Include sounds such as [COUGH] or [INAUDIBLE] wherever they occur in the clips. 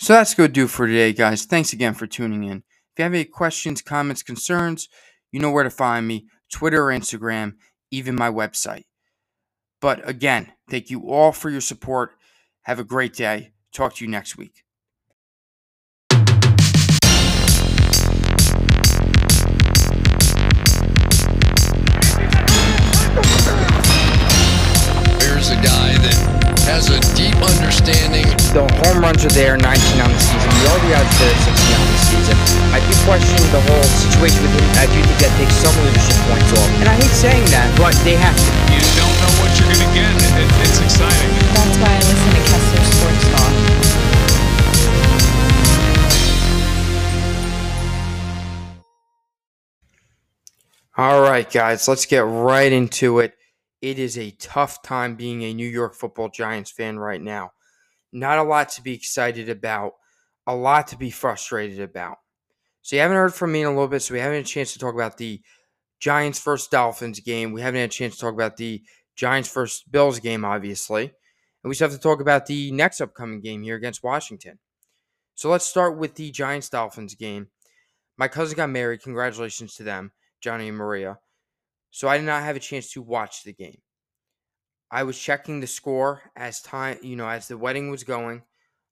So that's going to do for today, guys. Thanks again for tuning in. If you have any questions, comments, concerns, you know where to find me Twitter Instagram, even my website. But again, thank you all for your support. Have a great day. Talk to you next week. Here's a guy that has a understanding. The home runs are there, 19 on the season. The RBIs are there, 16 on the season. I do question the whole situation with him. I do think that takes some leadership points off. And I hate saying that, but they have to. You don't know what you're going to get. It, it's exciting. That's why I listen to Kessler Sports Talk. All right, guys, let's get right into it. It is a tough time being a New York football Giants fan right now. Not a lot to be excited about, a lot to be frustrated about. So, you haven't heard from me in a little bit, so we haven't had a chance to talk about the Giants versus Dolphins game. We haven't had a chance to talk about the Giants versus Bills game, obviously. And we still have to talk about the next upcoming game here against Washington. So, let's start with the Giants Dolphins game. My cousin got married. Congratulations to them. Johnny and Maria. So I did not have a chance to watch the game. I was checking the score as time, you know, as the wedding was going.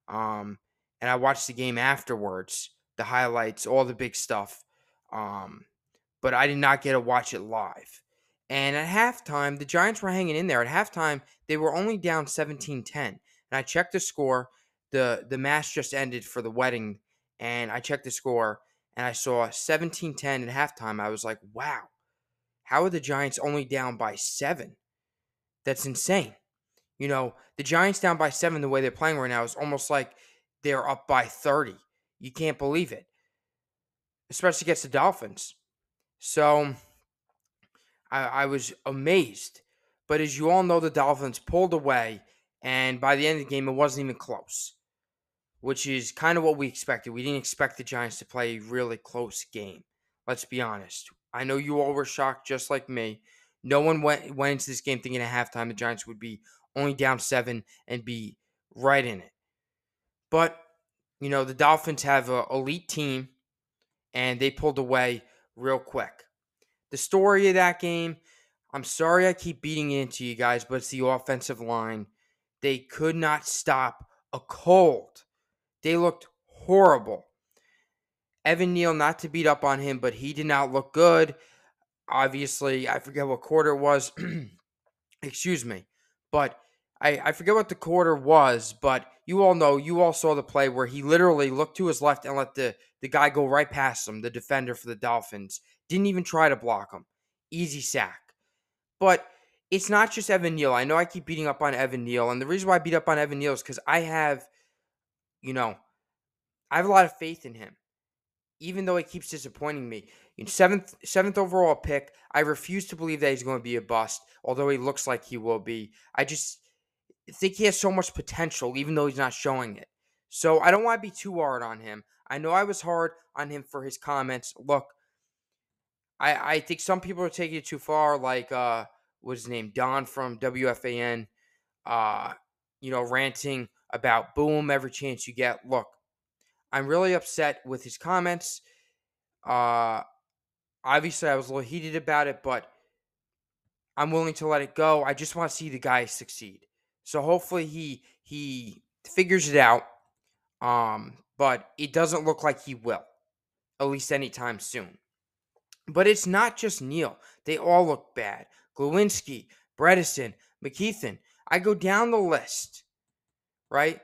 Um, and I watched the game afterwards, the highlights, all the big stuff. Um, but I did not get to watch it live. And at halftime, the Giants were hanging in there. At halftime, they were only down 17-10. And I checked the score. The the match just ended for the wedding, and I checked the score and I saw 17 10 at halftime, I was like, wow, how are the Giants only down by seven? That's insane. You know, the Giants down by seven, the way they're playing right now, is almost like they're up by 30. You can't believe it, especially against the Dolphins. So I, I was amazed. But as you all know, the Dolphins pulled away, and by the end of the game, it wasn't even close which is kind of what we expected. We didn't expect the Giants to play a really close game. Let's be honest. I know you all were shocked just like me. No one went went into this game thinking at halftime the Giants would be only down seven and be right in it. But, you know, the Dolphins have an elite team and they pulled away real quick. The story of that game, I'm sorry I keep beating it into you guys, but it's the offensive line. They could not stop a cold they looked horrible. Evan Neal, not to beat up on him, but he did not look good. Obviously, I forget what quarter it was. [CLEARS THROAT] Excuse me. But I, I forget what the quarter was, but you all know, you all saw the play where he literally looked to his left and let the, the guy go right past him, the defender for the Dolphins. Didn't even try to block him. Easy sack. But it's not just Evan Neal. I know I keep beating up on Evan Neal, and the reason why I beat up on Evan Neal is because I have you know, I have a lot of faith in him, even though he keeps disappointing me. In seventh seventh overall pick, I refuse to believe that he's going to be a bust, although he looks like he will be. I just think he has so much potential, even though he's not showing it. So I don't want to be too hard on him. I know I was hard on him for his comments. Look, I I think some people are taking it too far, like uh what's his name? Don from WFAN, uh, you know, ranting about boom every chance you get. Look, I'm really upset with his comments. Uh obviously I was a little heated about it, but I'm willing to let it go. I just want to see the guy succeed. So hopefully he he figures it out. Um, but it doesn't look like he will, at least anytime soon. But it's not just Neal. They all look bad. Glowinski, Bredeson, McKethan. I go down the list right?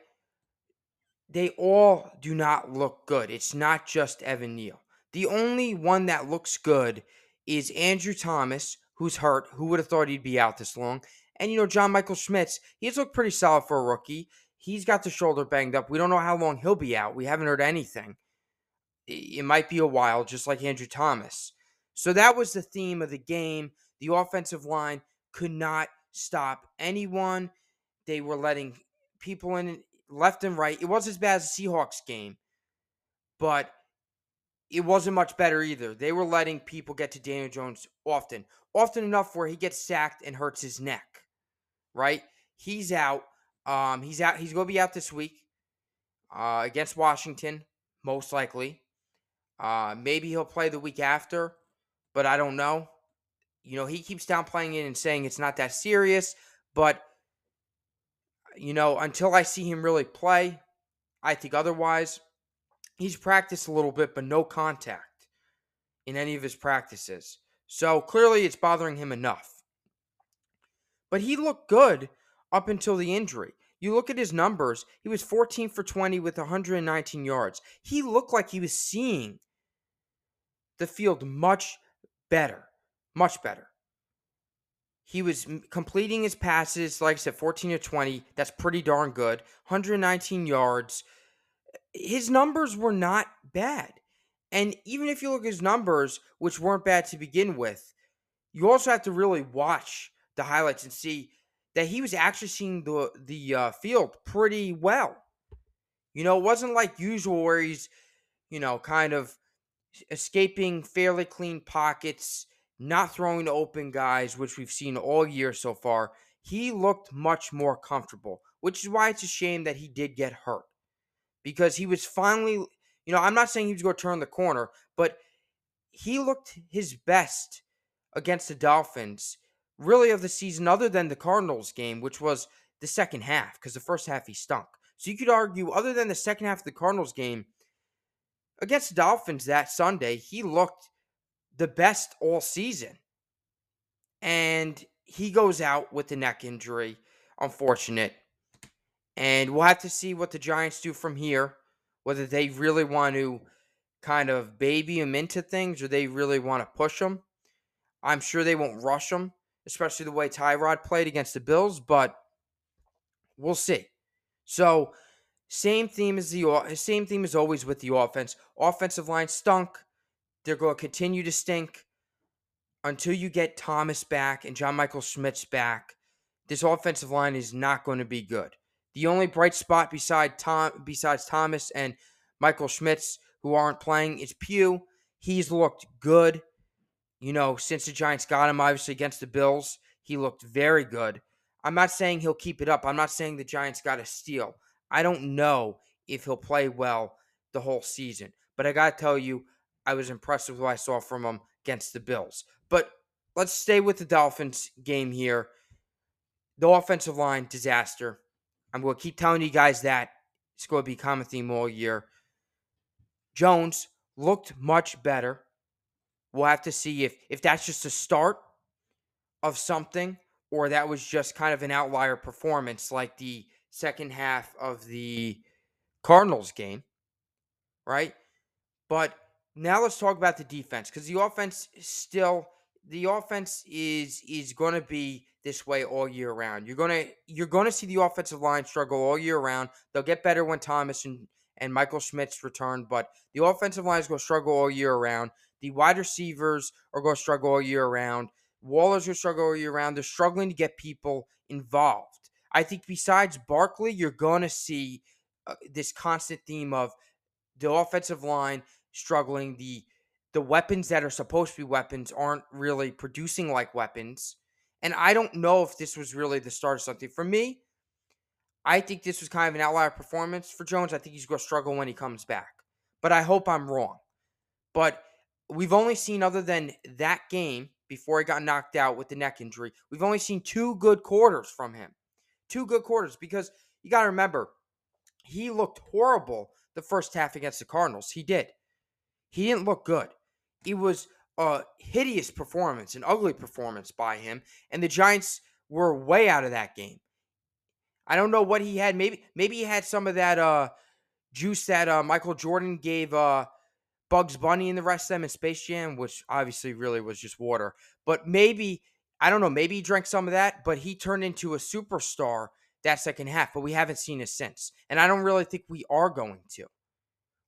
They all do not look good. It's not just Evan Neal. The only one that looks good is Andrew Thomas, who's hurt. Who would have thought he'd be out this long? And you know, John Michael Schmitz, he's looked pretty solid for a rookie. He's got the shoulder banged up. We don't know how long he'll be out. We haven't heard anything. It might be a while, just like Andrew Thomas. So that was the theme of the game. The offensive line could not stop anyone. They were letting people in left and right. It wasn't as bad as the Seahawks game, but it wasn't much better either. They were letting people get to Daniel Jones often, often enough where he gets sacked and hurts his neck. Right? He's out. Um, he's out. He's going to be out this week. uh, against Washington, most likely. Uh, maybe he'll play the week after, but I don't know. You know, he keeps downplaying it and saying it's not that serious, but you know, until I see him really play, I think otherwise. He's practiced a little bit, but no contact in any of his practices. So clearly it's bothering him enough. But he looked good up until the injury. You look at his numbers, he was 14 for 20 with 119 yards. He looked like he was seeing the field much better. Much better. He was completing his passes, like I said, 14 to 20. That's pretty darn good. 119 yards. His numbers were not bad. And even if you look at his numbers, which weren't bad to begin with, you also have to really watch the highlights and see that he was actually seeing the the uh, field pretty well. You know, it wasn't like usual where he's, you know, kind of escaping fairly clean pockets not throwing to open guys, which we've seen all year so far. He looked much more comfortable, which is why it's a shame that he did get hurt because he was finally, you know, I'm not saying he was going to turn the corner, but he looked his best against the Dolphins, really, of the season, other than the Cardinals game, which was the second half, because the first half he stunk. So you could argue, other than the second half of the Cardinals game, against the Dolphins that Sunday, he looked the best all season. And he goes out with the neck injury. Unfortunate. And we'll have to see what the Giants do from here. Whether they really want to kind of baby him into things or they really want to push him. I'm sure they won't rush him, especially the way Tyrod played against the Bills, but we'll see. So, same theme as the same theme as always with the offense. Offensive line stunk. They're going to continue to stink until you get Thomas back and John Michael Schmitz back. This offensive line is not going to be good. The only bright spot beside Tom, besides Thomas and Michael Schmitz, who aren't playing, is Pugh. He's looked good. You know, since the Giants got him, obviously against the Bills, he looked very good. I'm not saying he'll keep it up. I'm not saying the Giants got a steal. I don't know if he'll play well the whole season. But I got to tell you, I was impressed with what I saw from him against the Bills. But let's stay with the Dolphins game here. The offensive line disaster. I'm going to keep telling you guys that. It's going to be common theme all year. Jones looked much better. We'll have to see if if that's just a start of something or that was just kind of an outlier performance like the second half of the Cardinals game, right? But now let's talk about the defense because the offense still the offense is is going to be this way all year round. You're gonna you're gonna see the offensive line struggle all year round. They'll get better when Thomas and and Michael Schmitz return, but the offensive line is going to struggle all year round. The wide receivers are going to struggle all year round. Waller's going to struggle all year round. They're struggling to get people involved. I think besides Barkley, you're going to see uh, this constant theme of the offensive line struggling. The the weapons that are supposed to be weapons aren't really producing like weapons. And I don't know if this was really the start of something. For me, I think this was kind of an outlier performance for Jones. I think he's going to struggle when he comes back. But I hope I'm wrong. But we've only seen, other than that game before he got knocked out with the neck injury, we've only seen two good quarters from him. Two good quarters because you got to remember, he looked horrible the first half against the Cardinals. He did. He didn't look good. It was a hideous performance, an ugly performance by him, and the Giants were way out of that game. I don't know what he had. Maybe maybe he had some of that uh, juice that uh, Michael Jordan gave uh, Bugs Bunny and the rest of them in Space Jam, which obviously really was just water. But maybe I don't know. Maybe he drank some of that, but he turned into a superstar that second half. But we haven't seen it since, and I don't really think we are going to.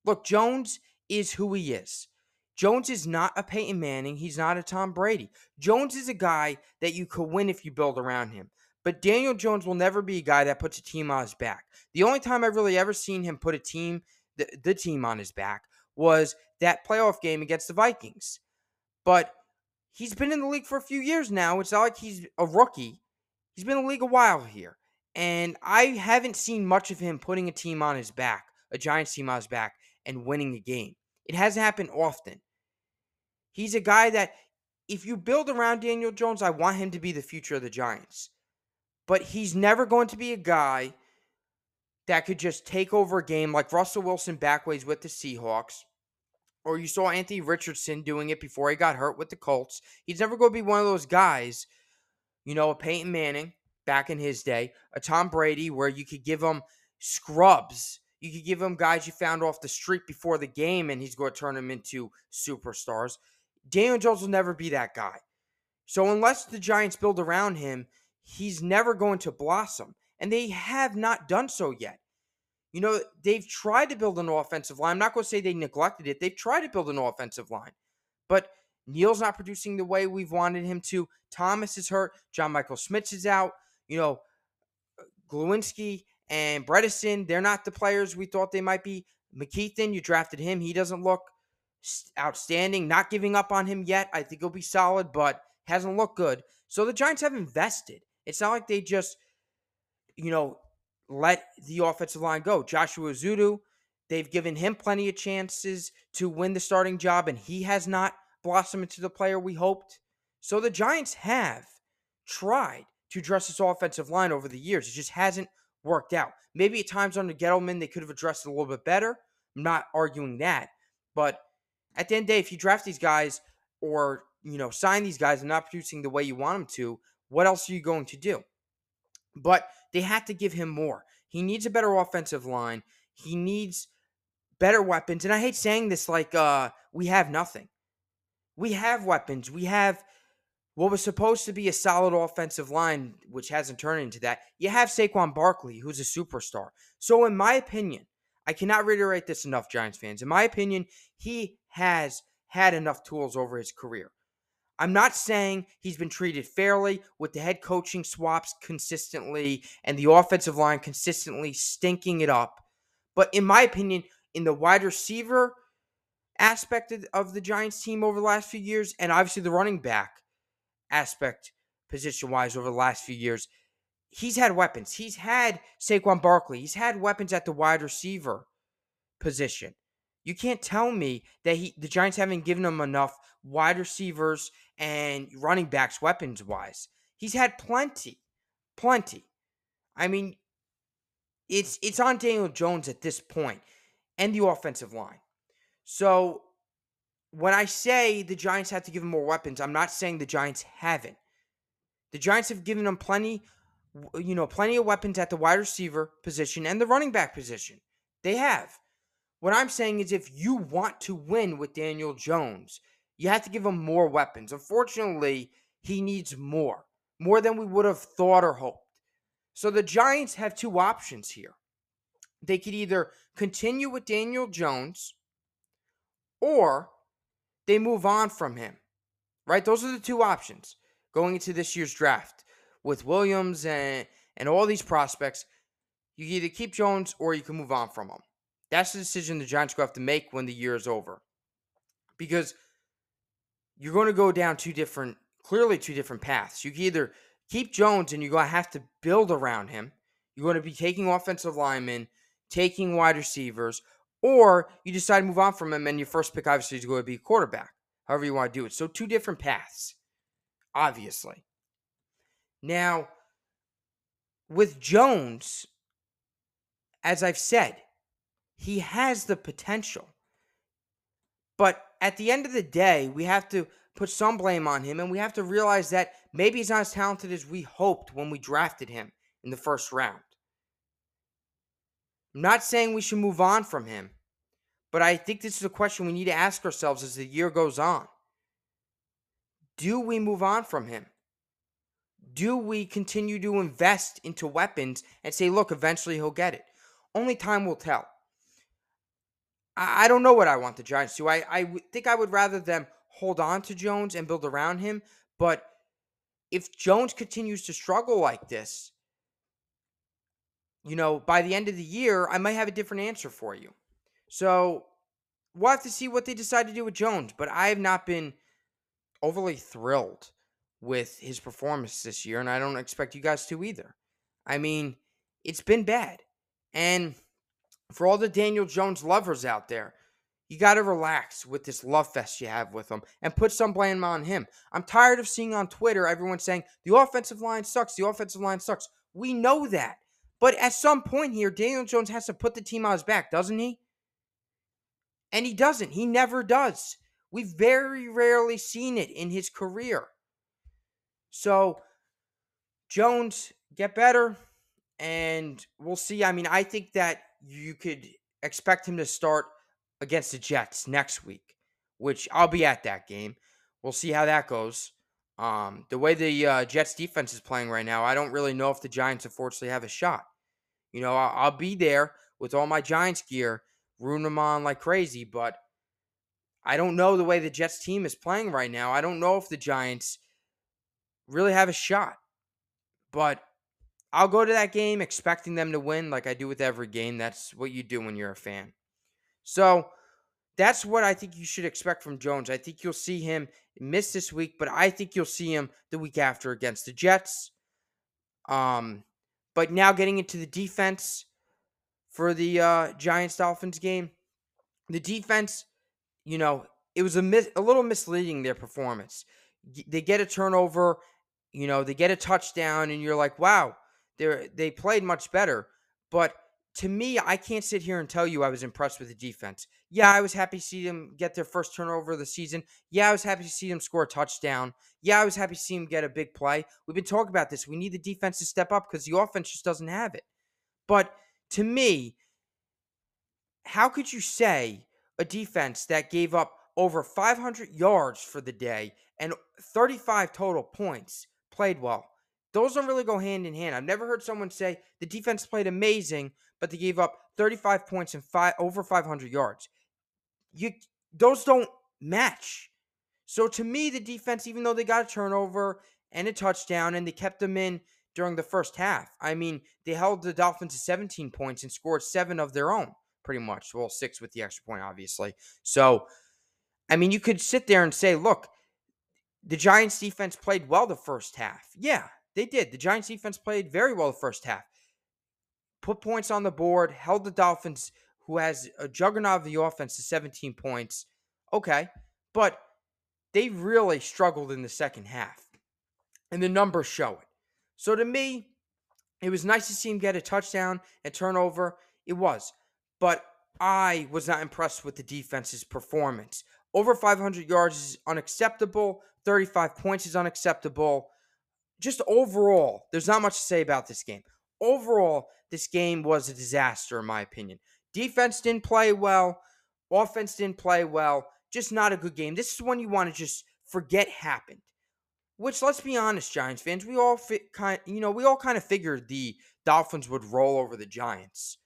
Look, Jones is who he is. Jones is not a Peyton Manning. He's not a Tom Brady. Jones is a guy that you could win if you build around him. But Daniel Jones will never be a guy that puts a team on his back. The only time I've really ever seen him put a team, the, the team on his back, was that playoff game against the Vikings. But he's been in the league for a few years now. It's not like he's a rookie. He's been in the league a while here. And I haven't seen much of him putting a team on his back a Giants team on his back and winning a game. It hasn't happened often. He's a guy that, if you build around Daniel Jones, I want him to be the future of the Giants. But he's never going to be a guy that could just take over a game like Russell Wilson backways with the Seahawks. Or you saw Anthony Richardson doing it before he got hurt with the Colts. He's never going to be one of those guys, you know, a Peyton Manning back in his day, a Tom Brady, where you could give him scrubs. You could give him guys you found off the street before the game, and he's going to turn them into superstars. Daniel Jones will never be that guy. So unless the Giants build around him, he's never going to blossom. And they have not done so yet. You know, they've tried to build an offensive line. I'm not going to say they neglected it. They've tried to build an offensive line. But Neal's not producing the way we've wanted him to. Thomas is hurt. John Michael Schmitz is out. You know, Glowinski and Bredeson, they're not the players we thought they might be. McKethan, you drafted him. He doesn't look outstanding. Not giving up on him yet. I think he'll be solid, but hasn't looked good. So the Giants have invested. It's not like they just, you know, let the offensive line go. Joshua Ezeudu, they've given him plenty of chances to win the starting job, and he has not blossomed into the player we hoped. So the Giants have tried to dress this offensive line over the years. It just hasn't worked out. Maybe at times under Gettleman, they could have addressed it a little bit better. I'm not arguing that. But at the end of the day, if you draft these guys or, you know, sign these guys and not producing the way you want them to, what else are you going to do? But they had to give him more. He needs a better offensive line. He needs better weapons. And I hate saying this like uh we have nothing. We have weapons. We have what was supposed to be a solid offensive line, which hasn't turned into that. You have Saquon Barkley, who's a superstar. So, in my opinion, I cannot reiterate this enough, Giants fans. In my opinion, he has had enough tools over his career. I'm not saying he's been treated fairly with the head coaching swaps consistently and the offensive line consistently stinking it up. But in my opinion, in the wide receiver aspect of the Giants team over the last few years, and obviously the running back, aspect position wise over the last few years. He's had weapons. He's had Saquon Barkley. He's had weapons at the wide receiver position. You can't tell me that he the Giants haven't given him enough wide receivers and running backs weapons wise. He's had plenty. Plenty. I mean, it's it's on Daniel Jones at this point and the offensive line. So when I say the Giants have to give him more weapons, I'm not saying the Giants haven't. The Giants have given him plenty, you know, plenty of weapons at the wide receiver position and the running back position. They have. What I'm saying is if you want to win with Daniel Jones, you have to give him more weapons. Unfortunately, he needs more, more than we would have thought or hoped. So the Giants have two options here. They could either continue with Daniel Jones or they move on from him. Right? Those are the two options going into this year's draft with Williams and and all these prospects. You either keep Jones or you can move on from him. That's the decision the Giants will have to make when the year is over. Because you're going to go down two different, clearly two different paths. You can either keep Jones and you're going to have to build around him. You're going to be taking offensive linemen, taking wide receivers, or you decide to move on from him and your first pick obviously is going to be quarterback, however you want to do it. So, two different paths, obviously. Now, with Jones, as I've said, he has the potential. But at the end of the day, we have to put some blame on him and we have to realize that maybe he's not as talented as we hoped when we drafted him in the first round. I'm not saying we should move on from him, but I think this is a question we need to ask ourselves as the year goes on. Do we move on from him? Do we continue to invest into weapons and say, look, eventually he'll get it? Only time will tell. I, I don't know what I want the Giants to. do. I think I would rather them hold on to Jones and build around him. But if Jones continues to struggle like this, you know, by the end of the year, I might have a different answer for you. So we'll have to see what they decide to do with Jones. But I have not been overly thrilled with his performance this year, and I don't expect you guys to either. I mean, it's been bad. And for all the Daniel Jones lovers out there, you got to relax with this love fest you have with him and put some blame on him. I'm tired of seeing on Twitter everyone saying the offensive line sucks, the offensive line sucks. We know that. But at some point here, Daniel Jones has to put the team on his back, doesn't he? And he doesn't. He never does. We've very rarely seen it in his career. So, Jones, get better. And we'll see. I mean, I think that you could expect him to start against the Jets next week, which I'll be at that game. We'll see how that goes. Um, the way the uh, Jets defense is playing right now, I don't really know if the Giants unfortunately have a shot. You know, I'll, I'll be there with all my Giants gear, rooting them on like crazy, but I don't know the way the Jets team is playing right now. I don't know if the Giants really have a shot. But I'll go to that game expecting them to win like I do with every game. That's what you do when you're a fan. So that's what I think you should expect from Jones. I think you'll see him miss this week, but I think you'll see him the week after against the Jets. Um, but now getting into the defense for the uh, Giants Dolphins game, the defense, you know, it was a mis- a little misleading their performance. They get a turnover, you know, they get a touchdown, and you're like, wow, they they played much better. But to me, I can't sit here and tell you I was impressed with the defense. Yeah, I was happy to see them get their first turnover of the season. Yeah, I was happy to see them score a touchdown. Yeah, I was happy to see them get a big play. We've been talking about this. We need the defense to step up because the offense just doesn't have it. But to me, how could you say a defense that gave up over 500 yards for the day and 35 total points played well? Those don't really go hand in hand. I've never heard someone say the defense played amazing, but they gave up 35 points and five over 500 yards. You those don't match. So to me, the defense, even though they got a turnover and a touchdown and they kept them in during the first half, I mean, they held the Dolphins to 17 points and scored seven of their own, pretty much. Well, six with the extra point, obviously. So, I mean, you could sit there and say, look, the Giants defense played well the first half. Yeah, they did. The Giants defense played very well the first half. Put points on the board, held the Dolphins, who has a juggernaut of the offense, to 17 points. Okay. But they really struggled in the second half. And the numbers show it. So to me, it was nice to see him get a touchdown and turnover. It was. But I was not impressed with the defense's performance. Over 500 yards is unacceptable. 35 points is unacceptable just overall, there's not much to say about this game. Overall, this game was a disaster, in my opinion. Defense didn't play well, offense didn't play well. Just not a good game. This is one you want to just forget happened. Which, let's be honest, Giants fans, we all fit kind, you know, we all kind of figured the Dolphins would roll over the Giants,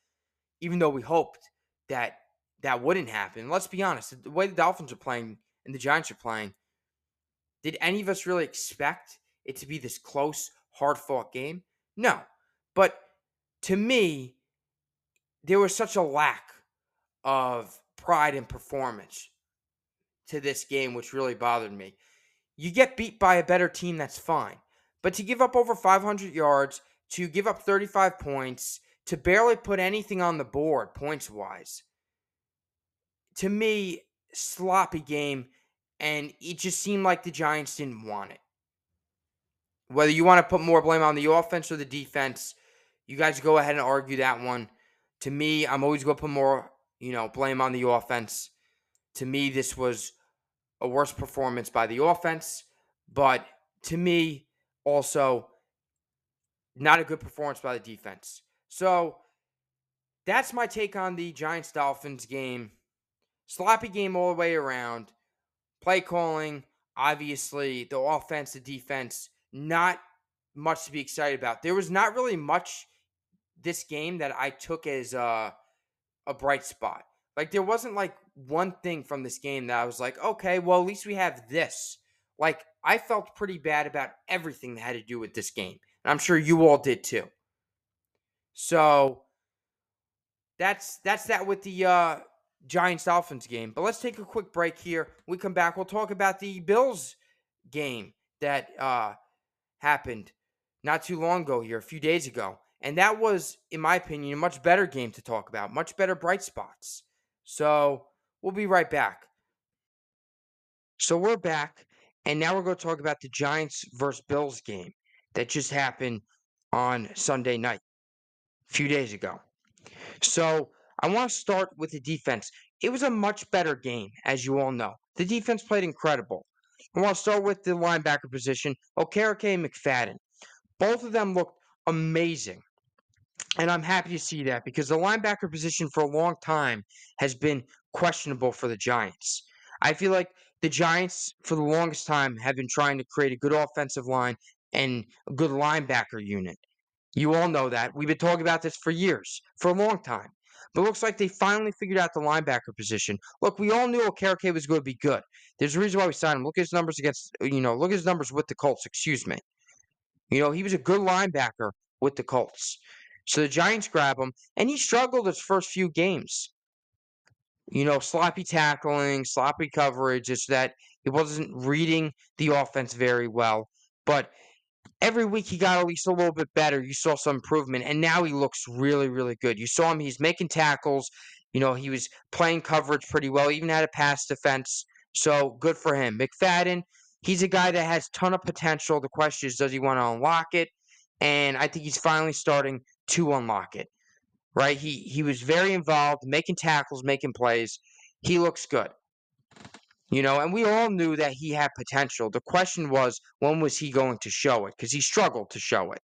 even though we hoped that that wouldn't happen. Let's be honest, the way the Dolphins are playing and the Giants are playing, did any of us really expect it to be this close, hard fought game? No. But to me, there was such a lack of pride and performance to this game, which really bothered me. You get beat by a better team, that's fine. But to give up over 500 yards, to give up 35 points, to barely put anything on the board points wise, to me, sloppy game. And it just seemed like the Giants didn't want it. Whether you want to put more blame on the offense or the defense, you guys go ahead and argue that one. To me, I'm always going to put more, you know, blame on the offense. To me, this was a worse performance by the offense, but to me, also not a good performance by the defense. So that's my take on the Giants Dolphins game. Sloppy game all the way around. Play calling, obviously, the offense, the defense not much to be excited about. There was not really much this game that I took as a, a bright spot. Like there wasn't like one thing from this game that I was like, okay, well at least we have this. Like I felt pretty bad about everything that had to do with this game. And I'm sure you all did too. So that's that's that with the uh Giants Dolphins game. But let's take a quick break here. we come back, we'll talk about the Bills game that uh happened not too long ago here, a few days ago. And that was, in my opinion, a much better game to talk about, much better bright spots. So we'll be right back. So we're back, and now we're going to talk about the Giants versus Bills game that just happened on Sunday night, a few days ago. So I want to start with the defense. It was a much better game, as you all know. The defense played incredible. I want to start with the linebacker position, Okereke and McFadden. Both of them looked amazing. And I'm happy to see that because the linebacker position for a long time has been questionable for the Giants. I feel like the Giants, for the longest time, have been trying to create a good offensive line and a good linebacker unit. You all know that. We've been talking about this for years, for a long time. But it looks like they finally figured out the linebacker position. Look, we all knew Okereke was going to be good. There's a reason why we signed him. Look at his numbers against, you know, look at his numbers with the Colts, excuse me. You know, he was a good linebacker with the Colts. So the Giants grab him, and he struggled his first few games. You know, sloppy tackling, sloppy coverage. It's that he wasn't reading the offense very well. But every week he got at least a little bit better. You saw some improvement, and now he looks really, really good. You saw him; he's making tackles. You know, he was playing coverage pretty well. Even had a pass defense, so good for him. McFadden, he's a guy that has ton of potential. The question is, does he want to unlock it? And I think he's finally starting to unlock it. Right? He he was very involved, making tackles, making plays. He looks good. You know, and we all knew that he had potential. The question was, when was he going to show it? Because he struggled to show it.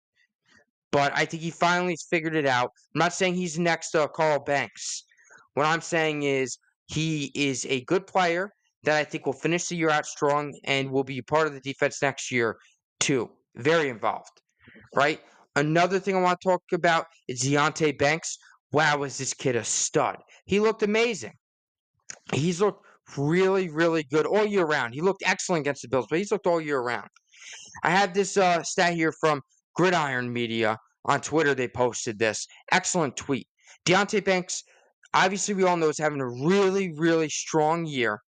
But I think he finally figured it out. I'm not saying he's next to Carl Banks. What I'm saying is he is a good player that I think will finish the year out strong and will be part of the defense next year, too. Very involved, right? Another thing I want to talk about is Deonte Banks. Wow, is this kid a stud? He looked amazing. He's looked really, really good all year round. He looked excellent against the Bills, but he's looked all year round. I have this uh, stat here from Gridiron Media on Twitter. They posted this excellent tweet. Deonte Banks, obviously, we all know is having a really, really strong year.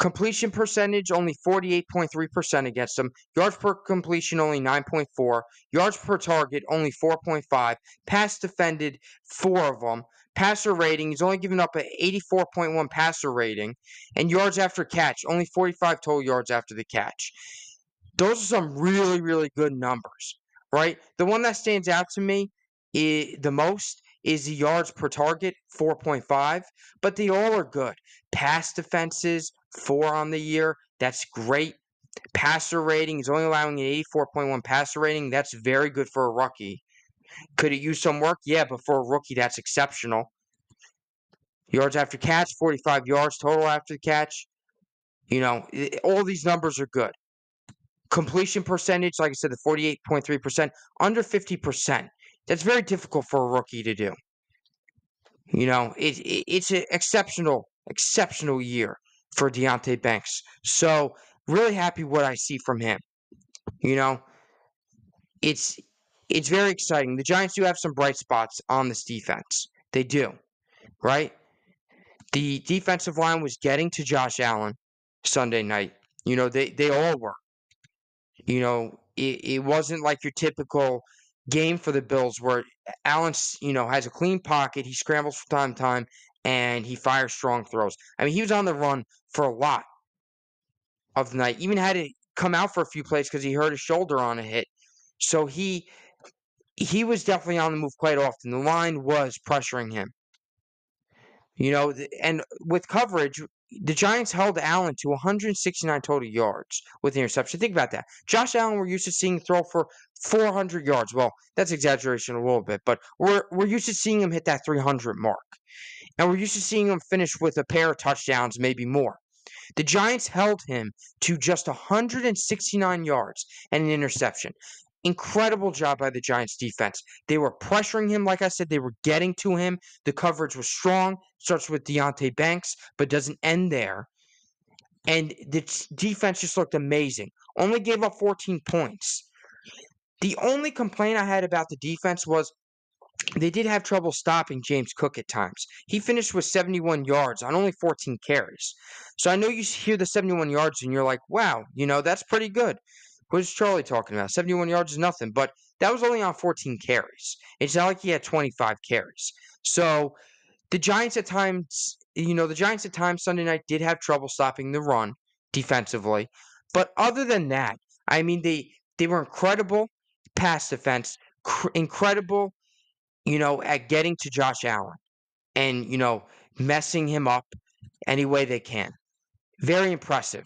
Completion percentage only 48.3% against him. Yards per completion only 9.4. Yards per target only 4.5. Pass defended, four of them. Passer rating, he's only given up an 84.1 passer rating. And yards after catch, only 45 total yards after the catch. Those are some really, really good numbers, right? The one that stands out to me is, the most is the yards per target, 4.5, but they all are good. Pass defenses, four on the year. That's great. Passer rating, he's only allowing an 84.1 passer rating. That's very good for a rookie. Could it use some work? Yeah, but for a rookie, that's exceptional. Yards after catch, 45 yards total after the catch. You know, all these numbers are good. Completion percentage, like I said, the 48.3%, under 50%. That's very difficult for a rookie to do. You know, it, it it's an exceptional, exceptional year for Deonte Banks. So really happy what I see from him. You know, it's it's very exciting. The Giants do have some bright spots on this defense. They do, right? The defensive line was getting to Josh Allen Sunday night. You know, they, they all were. You know, it, it wasn't like your typical game for the Bills where Allen, you know, has a clean pocket, he scrambles from time to time, and he fires strong throws. I mean, he was on the run for a lot of the night. Even had to come out for a few plays because he hurt his shoulder on a hit. So he he was definitely on the move quite often. The line was pressuring him. You know, and with coverage, the Giants held Allen to 169 total yards with the interception. Think about that. Josh Allen, we're used to seeing throw for 400 yards. Well, that's exaggeration a little bit, but we're we're used to seeing him hit that 300 mark, and we're used to seeing him finish with a pair of touchdowns, maybe more. The Giants held him to just 169 yards and an interception. Incredible job by the Giants defense. They were pressuring him, like I said, they were getting to him. The coverage was strong. Starts with Deonte Banks, but doesn't end there. And the defense just looked amazing. Only gave up 14 points. The only complaint I had about the defense was they did have trouble stopping James Cook at times. He finished with 71 yards on only 14 carries. So I know you hear the 71 yards and you're like, wow, you know, that's pretty good. What is Charlie talking about? 71 yards is nothing, but that was only on 14 carries. It's not like he had 25 carries. So the Giants at times, you know, the Giants at times Sunday night did have trouble stopping the run defensively. But other than that, I mean, they they were incredible pass defense, cr- incredible, you know, at getting to Josh Allen and you know messing him up any way they can. Very impressive.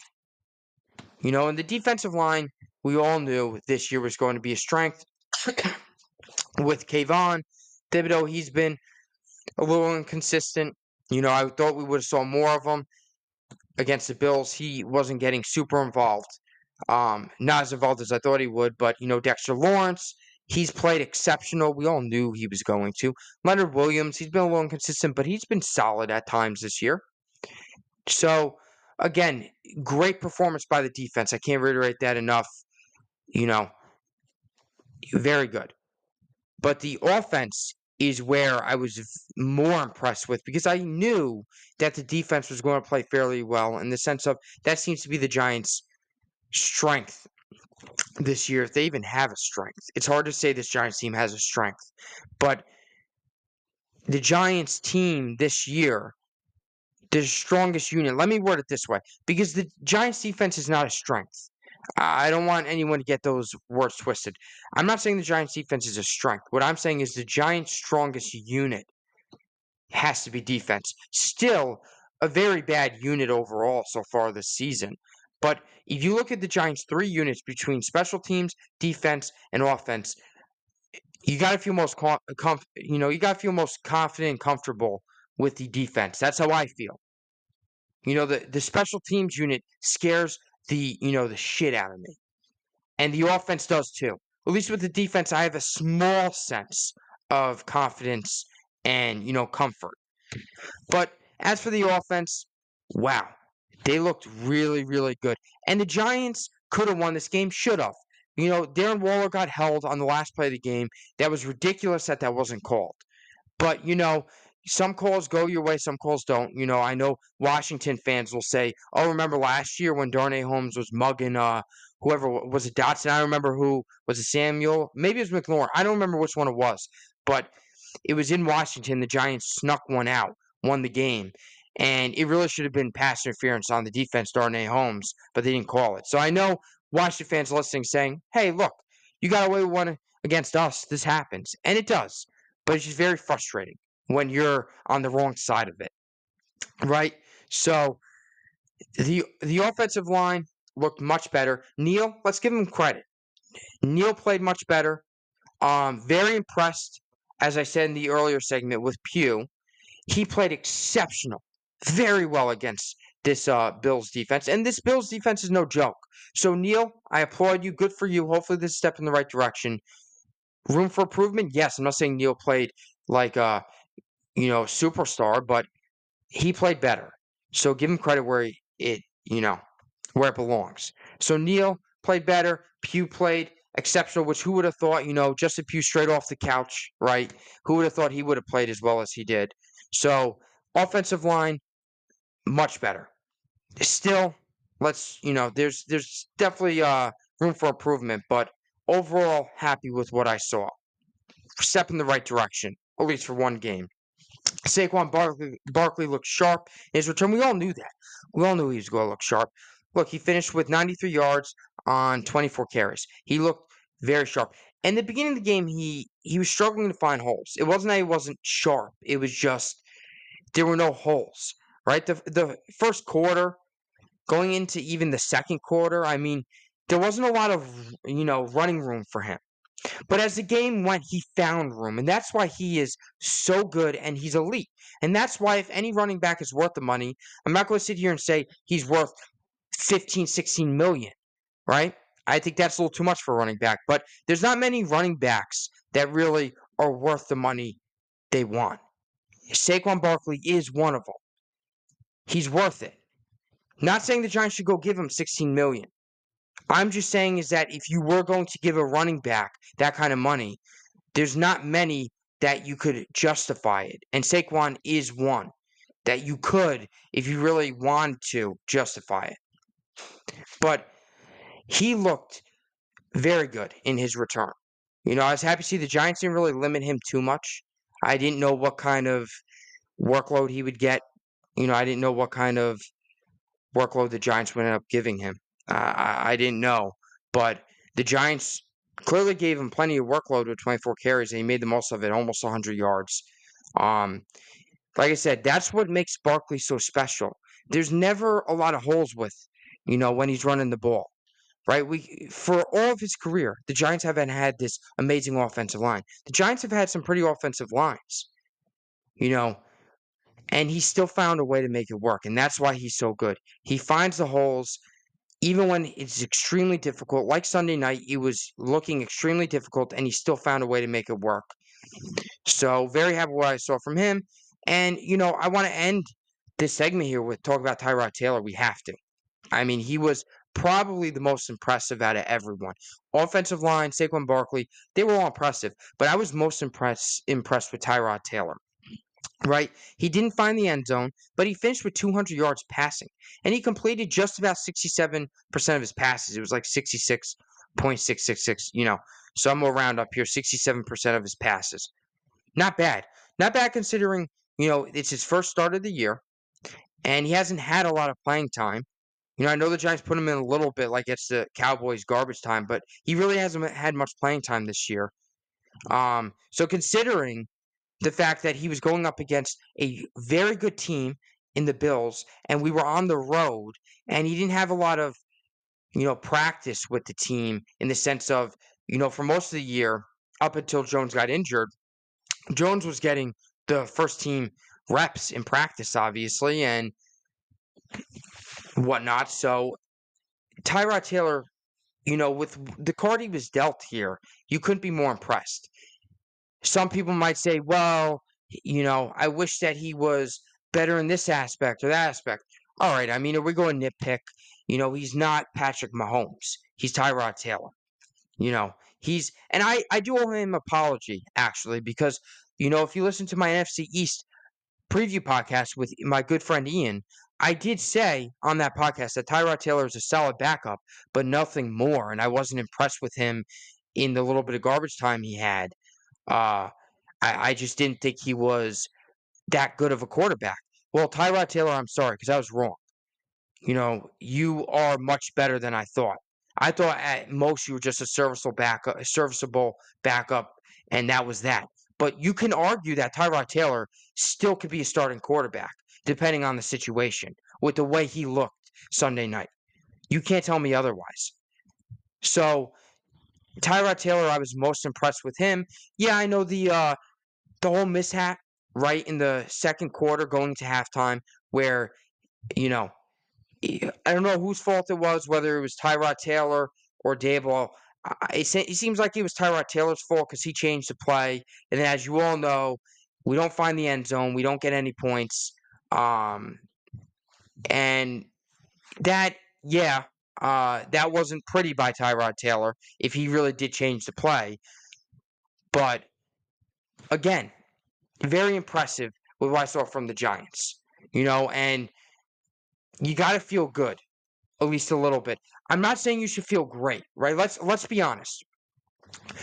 You know, and the defensive line, we all knew this year was going to be a strength [COUGHS] with Kayvon Thibodeaux. He's been a little inconsistent. You know, I thought we would have saw more of him against the Bills. He wasn't getting super involved. Um, not as involved as I thought he would, but you know, Dexter Lawrence, he's played exceptional. We all knew he was going to. Leonard Williams, he's been a little inconsistent, but he's been solid at times this year. So again, great performance by the defense. I can't reiterate that enough. You know, very good. But the offense is where I was more impressed with because I knew that the defense was going to play fairly well in the sense of that seems to be the Giants' strength this year, if they even have a strength. It's hard to say this Giants team has a strength, but the Giants team this year, the strongest unit. Let me word it this way because the Giants defense is not a strength. I don't want anyone to get those words twisted. I'm not saying the Giants defense is a strength. What I'm saying is the Giants' strongest unit has to be defense. Still, a very bad unit overall so far this season. But if you look at the Giants' three units between special teams, defense, and offense, you got to feel most com- comf- you know you got to feel most confident and comfortable with the defense. That's how I feel. You know the the special teams unit scares the you know the shit out of me, and the offense does too. At least with the defense, I have a small sense of confidence and you know comfort. But as for the offense, wow, they looked really, really good. And the Giants could have won this game, should have. You know, Darren Waller got held on the last play of the game. That was ridiculous that that wasn't called. But, you know, some calls go your way, some calls don't. You know, I know Washington fans will say, "Oh, remember last year when Darnay Holmes was mugging uh whoever was it Dotson? I remember who was it Samuel? Maybe it was McLaurin. I don't remember which one it was, but it was in Washington. The Giants snuck one out, won the game, and it really should have been pass interference on the defense, Darnay Holmes, but they didn't call it. So I know Washington fans listening saying, "Hey, look, you got away with one against us. This happens," and it does. But it's just very frustrating when you're on the wrong side of it, right? So the the offensive line looked much better. Neal, let's give him credit. Neal played much better. Um, very impressed, as I said in the earlier segment with Pugh. He played exceptional, very well against this uh, Bills defense, and this Bills defense is no joke. So Neal, I applaud you. Good for you. Hopefully, this is a step in the right direction. Room for improvement? Yes. I'm not saying Neal played like uh, you know, superstar, but he played better. So give him credit where it, you know, where it belongs. So Neal played better. Pugh played exceptional, which who would have thought, you know, Justin Pugh straight off the couch, right? Who would have thought he would have played as well as he did? So offensive line, much better. Still, let's, you know, there's there's definitely uh room for improvement, but overall happy with what I saw. Step in the right direction, at least for one game. Saquon Barkley, Barkley looked sharp in his return. We all knew that. We all knew he was going to look sharp. Look, he finished with 93 yards on 24 carries. He looked very sharp. In the beginning of the game, he he was struggling to find holes. It wasn't that he wasn't sharp. It was just there were no holes. Right. The the first quarter, going into even the second quarter, I mean, there wasn't a lot of you know running room for him. But as the game went, he found room. And that's why he is so good and he's elite. And that's why if any running back is worth the money, I'm not going to sit here and say he's worth 15, 16 million, right? I think that's a little too much for a running back. But there's not many running backs that really are worth the money they want. Saquon Barkley is one of them. He's worth it. Not saying the Giants should go give him 16 million. I'm just saying is that if you were going to give a running back that kind of money, there's not many that you could justify it. And Saquon is one that you could, if you really want to, justify it. But he looked very good in his return. You know, I was happy to see the Giants didn't really limit him too much. I didn't know what kind of workload he would get. You know, I didn't know what kind of workload the Giants would end up giving him. Uh, I, I didn't know, but the Giants clearly gave him plenty of workload with 24 carries, and he made the most of it, almost 100 yards. Um, like I said, that's what makes Barkley so special. There's never a lot of holes with, you know, when he's running the ball right? We for all of his career, the Giants haven't had this amazing offensive line. The Giants have had some pretty offensive lines, you know, and he still found a way to make it work, and that's why he's so good. He finds the holes. Even when it's extremely difficult, like Sunday night, he was looking extremely difficult, and he still found a way to make it work. So, very happy what I saw from him. And, you know, I want to end this segment here with talk about Tyrod Taylor. We have to. I mean, he was probably the most impressive out of everyone. Offensive line, Saquon Barkley, they were all impressive, but I was most impressed impressed with Tyrod Taylor. Right? He didn't find the end zone, but he finished with 200 yards passing, and he completed just about 67% of his passes. It was like 66.666, you know, somewhere around up here, 67% of his passes. Not bad. Not bad considering, you know, it's his first start of the year, and he hasn't had a lot of playing time. You know, I know the Giants put him in a little bit like it's the Cowboys garbage time, but he really hasn't had much playing time this year. Um, so considering the fact that he was going up against a very good team in the Bills and we were on the road and he didn't have a lot of, you know, practice with the team in the sense of, you know, for most of the year up until Jones got injured, Jones was getting the first team reps in practice, obviously, and whatnot. So Tyrod Taylor, you know, with the card he was dealt here, you couldn't be more impressed. Some people might say, well, you know, I wish that he was better in this aspect or that aspect. All right, I mean, are we going nitpick? You know, he's not Patrick Mahomes. He's Tyrod Taylor. You know, he's and I I do owe him apology actually because you know if you listen to my NFC East preview podcast with my good friend Ian, I did say on that podcast that Tyrod Taylor is a solid backup, but nothing more. And I wasn't impressed with him in the little bit of garbage time he had. Uh, I, I just didn't think he was that good of a quarterback. Well, Tyrod Taylor, I'm sorry, because I was wrong. You know, you are much better than I thought. I thought at most you were just a serviceable backup, a serviceable backup, and that was that. But you can argue that Tyrod Taylor still could be a starting quarterback depending on the situation, with the way he looked Sunday night. You can't tell me otherwise. So Tyrod Taylor, I was most impressed with him. Yeah, I know the uh, the whole mishap right in the second quarter going to halftime where you know I don't know whose fault it was, whether it was Tyrod Taylor or Daboll. It, seems like it was Tyrod Taylor's fault because he changed the play. And as you all know, we don't find the end zone. We don't get any points. Um, and that, yeah, uh, that wasn't pretty by Tyrod Taylor if he really did change the play. But again, very impressive with what I saw from the Giants. You know, and you got to feel good, at least a little bit. I'm not saying you should feel great, right? Let's let's be honest.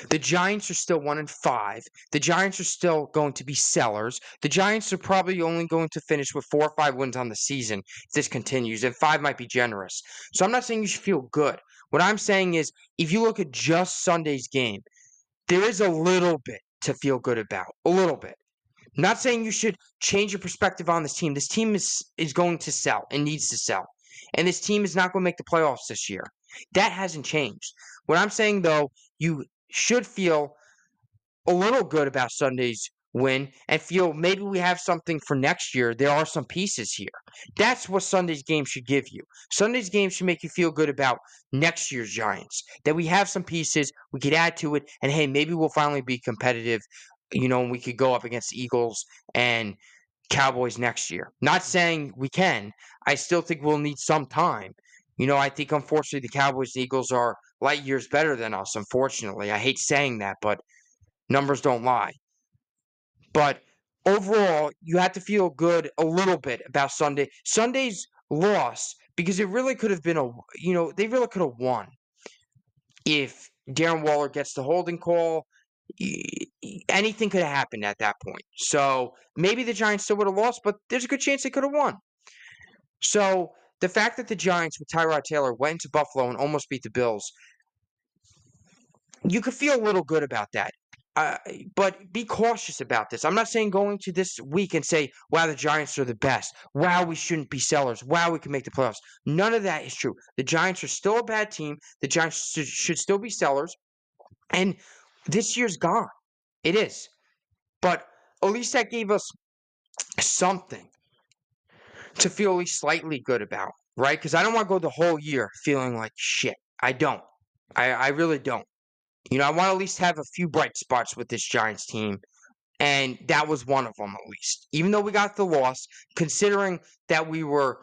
The Giants are still one and five. The Giants are still going to be sellers. The Giants are probably only going to finish with four or five wins on the season if this continues, and five might be generous. So I'm not saying you should feel good. What I'm saying is, if you look at just Sunday's game, there is a little bit to feel good about. A little bit. I'm not saying you should change your perspective on this team. This team is is going to sell and needs to sell. And this team is not going to make the playoffs this year. That hasn't changed. What I'm saying though, you should feel a little good about Sunday's win and feel maybe we have something for next year. There are some pieces here. That's what Sunday's game should give you. Sunday's game should make you feel good about next year's Giants. That we have some pieces, we could add to it, and hey, maybe we'll finally be competitive. You know, and we could go up against Eagles and Cowboys next year. Not saying we can. I still think we'll need some time. You know, I think unfortunately the Cowboys and Eagles are light years better than us, unfortunately. I hate saying that, but numbers don't lie. But overall, you have to feel good a little bit about Sunday. Sunday's loss, because it really could have been a, you know, they really could have won if Darren Waller gets the holding call. Anything could have happened at that point. So maybe the Giants still would have lost, but there's a good chance they could have won. So the fact that the Giants with Tyrod Taylor went to Buffalo and almost beat the Bills, you could feel a little good about that. Uh, but be cautious about this. I'm not saying going to this week and say, wow, the Giants are the best. Wow, we shouldn't be sellers. Wow, we can make the playoffs. None of that is true. The Giants are still a bad team. The Giants should, should still be sellers. And this year's gone. It is. But at least that gave us something to feel at least slightly good about, right? Because I don't want to go the whole year feeling like shit. I don't. I, I really don't. You know, I want to at least have a few bright spots with this Giants team. And that was one of them, at least. Even though we got the loss, considering that we were,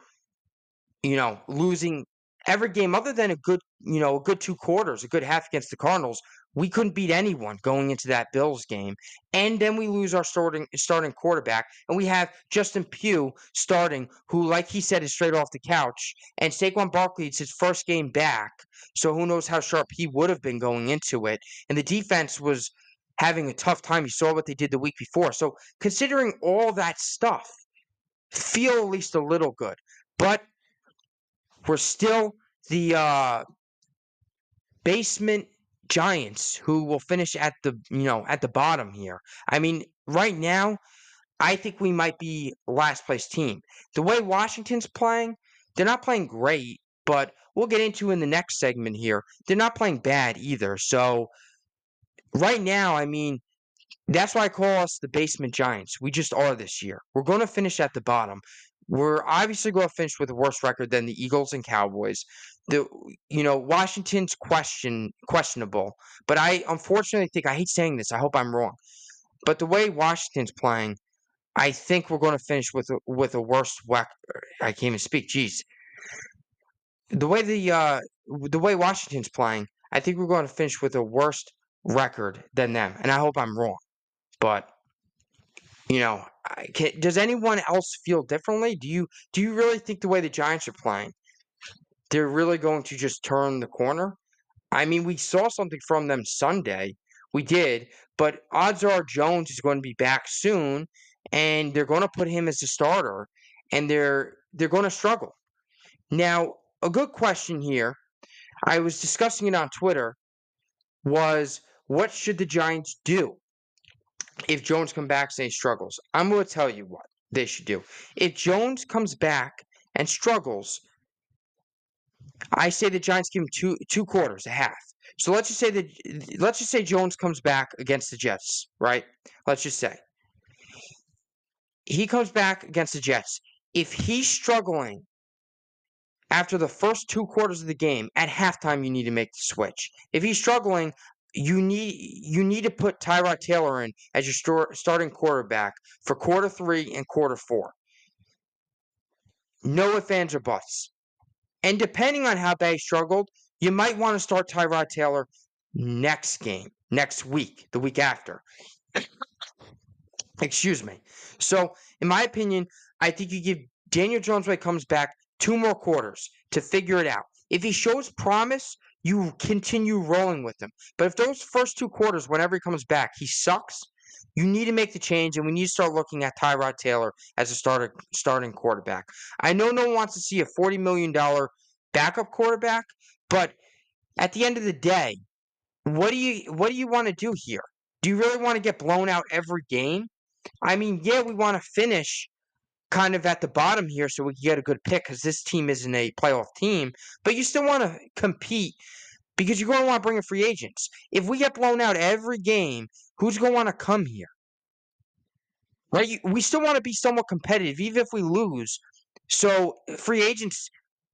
you know, losing every game other than a good, you know, a good two quarters, a good half against the Cardinals, we couldn't beat anyone going into that Bills game. And then we lose our starting starting quarterback, and we have Justin Pugh starting, who, like he said, is straight off the couch. And Saquon Barkley, it's his first game back, so who knows how sharp he would have been going into it. And the defense was having a tough time. You saw what they did the week before. So considering all that stuff, feel at least a little good. But we're still the uh, basement Giants who will finish at the you know at the bottom here. I mean, right now, I think we might be last place team. The way Washington's playing, they're not playing great, but we'll get into in the next segment here. They're not playing bad either. So right now, I mean, that's why I call us the basement Giants. We just are this year. We're going to finish at the bottom. We're obviously going to finish with a worse record than the Eagles and Cowboys. The you know Washington's question questionable, but I unfortunately think I hate saying this. I hope I'm wrong, but the way Washington's playing, I think we're going to finish with a, with a worse record. I can't even speak. Jeez, the way the uh the way Washington's playing, I think we're going to finish with a worse record than them, and I hope I'm wrong. But you know, can, does anyone else feel differently? Do you do you really think the way the Giants are playing, they're really going to just turn the corner? I mean, we saw something from them Sunday. We did, but odds are Jones is going to be back soon, and they're going to put him as the starter, and they're they're going to struggle. Now, a good question here. I was discussing it on Twitter. Was what should the Giants do if Jones comes back and struggles? I'm going to tell you what they should do. If Jones comes back and struggles, I say the Giants give him two two quarters, a half. So let's just say that let's just say Jones comes back against the Jets, right? Let's just say he comes back against the Jets. If he's struggling after the first two quarters of the game, at halftime you need to make the switch. If he's struggling, you need you need to put Tyrod Taylor in as your starting quarterback for quarter three and quarter four. No ifs, ands, or buts. And depending on how bad he struggled, you might want to start Tyrod Taylor next game, next week, the week after. [COUGHS] Excuse me. So, in my opinion, I think you give Daniel Jones when he comes back two more quarters to figure it out. If he shows promise, you continue rolling with him. But if those first two quarters, whenever he comes back, he sucks, you need to make the change, and we need to start looking at Tyrod Taylor as a starter, starting quarterback. I know no one wants to see a $40 million backup quarterback, but at the end of the day, what do you what do you want to do here? Do you really want to get blown out every game? I mean, yeah, we want to finish kind of at the bottom here so we can get a good pick because this team isn't a playoff team, but you still want to compete because you're going to want to bring in free agents. If we get blown out every game, who's going to want to come here? Right? We still want to be somewhat competitive, even if we lose. So free agents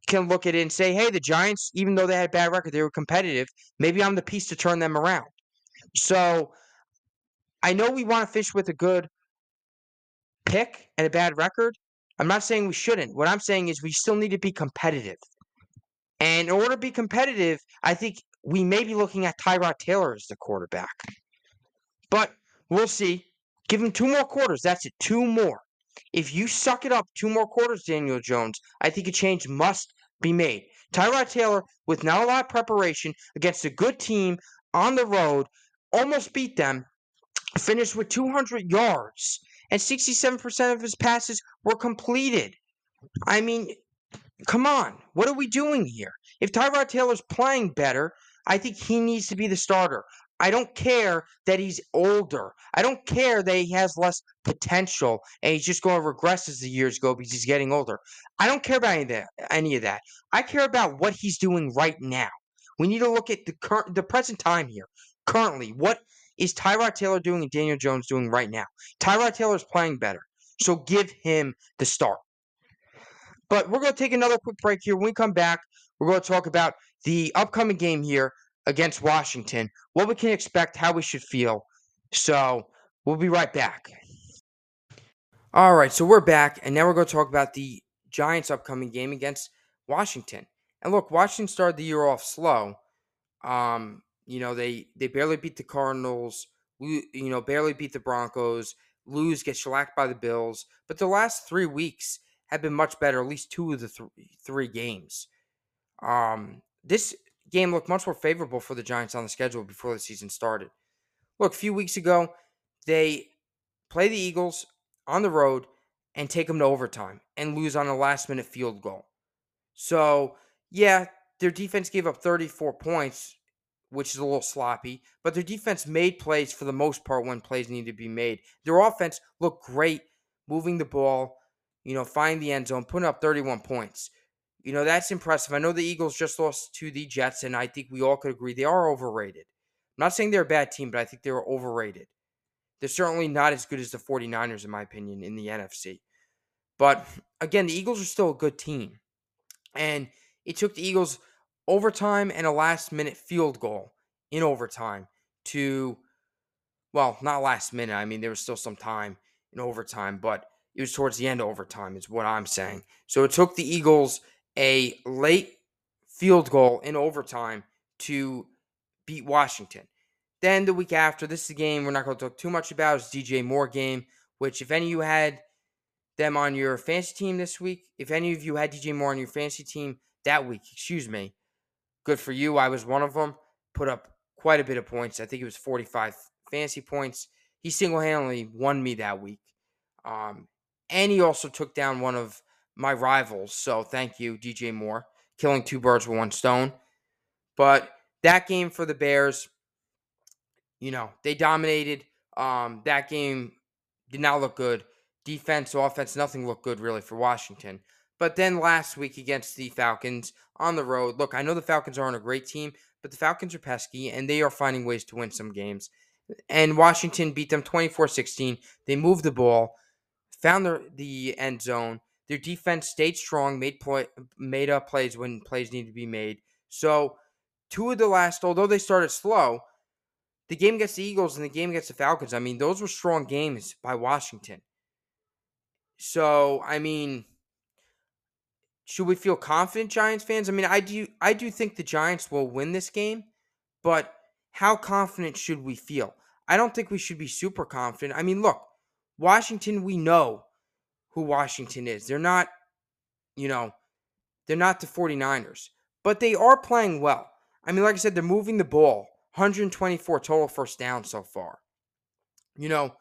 can look at it and say, hey, the Giants, even though they had a bad record, they were competitive. Maybe I'm the piece to turn them around. So I know we want to fish with a good pick and a bad record. I'm not saying we shouldn't. What I'm saying is we still need to be competitive. And in order to be competitive, I think we may be looking at Tyrod Taylor as the quarterback. But we'll see. Give him two more quarters. That's it. Two more. If you suck it up two more quarters, Daniel Jones, I think a change must be made. Tyrod Taylor, with not a lot of preparation against a good team, on the road, almost beat them, finished with 200 yards, and 67% of his passes were completed. I mean, come on. What are we doing here? If Tyrod Taylor's playing better, I think he needs to be the starter. I don't care that he's older. I don't care that he has less potential and he's just going to regress as the years go because he's getting older. I don't care about any of that. Any of that. I care about what he's doing right now. We need to look at the current, the present time here. Currently, what is Tyrod Taylor doing and Daniel Jones doing right now? Tyrod Taylor's playing better, so give him the start. But we're going to take another quick break here. When we come back, we're going to talk about the upcoming game here against Washington, what we can expect, how we should feel. So we'll be right back. All right, so we're back, and now we're going to talk about the Giants' upcoming game against Washington. And look, Washington started the year off slow. Um, you know, they they barely beat the Cardinals, you know, barely beat the Broncos, lose, get shellacked by the Bills. But the last three weeks have been much better, at least two of the th- three games. Um, this game looked much more favorable for the Giants on the schedule before the season started. Look, a few weeks ago, they play the Eagles on the road and take them to overtime and lose on a last minute field goal. So, yeah, their defense gave up 34 points, which is a little sloppy, but their defense made plays for the most part when plays needed to be made. Their offense looked great moving the ball, you know, find the end zone, putting up 31 points. You know, that's impressive. I know the Eagles just lost to the Jets, and I think we all could agree they are overrated. I'm not saying they're a bad team, but I think they're overrated. They're certainly not as good as the 49ers, in my opinion, in the NFC. But again, the Eagles are still a good team. And it took the Eagles overtime and a last minute field goal in overtime to, well, not last minute. I mean, there was still some time in overtime, but it was towards the end of overtime, is what I'm saying. So it took the Eagles a late field goal in overtime to beat Washington. Then the week after, this is a game we're not going to talk too much about. It's DJ Moore game, which if any of you had them on your fantasy team this week, if any of you had DJ Moore on your fantasy team that week, excuse me, good for you. I was one of them. Put up quite a bit of points. I think it was 45 fantasy points. He single handedly won me that week. Um, and he also took down one of my rivals. So thank you, DJ Moore, killing two birds with one stone. But that game for the Bears, you know, they dominated. Um, that game did not look good. Defense, offense, nothing looked good really for Washington. But then last week against the Falcons on the road, look, I know the Falcons aren't a great team, but the Falcons are pesky and they are finding ways to win some games. And Washington beat them 24 16. They moved the ball, found the, the end zone, their defense stayed strong, made play, made up plays when plays needed to be made. So, two of the last, although they started slow, the game against the Eagles and the game against the Falcons, I mean, those were strong games by Washington. So, I mean, should we feel confident, Giants fans? I mean, I do I do think the Giants will win this game, but how confident should we feel? I don't think we should be super confident. I mean, look, Washington, we know who Washington is. They're not, you know, they're not the 49ers, but they are playing well. I mean, like I said, they're moving the ball. 124 total first down so far. You know,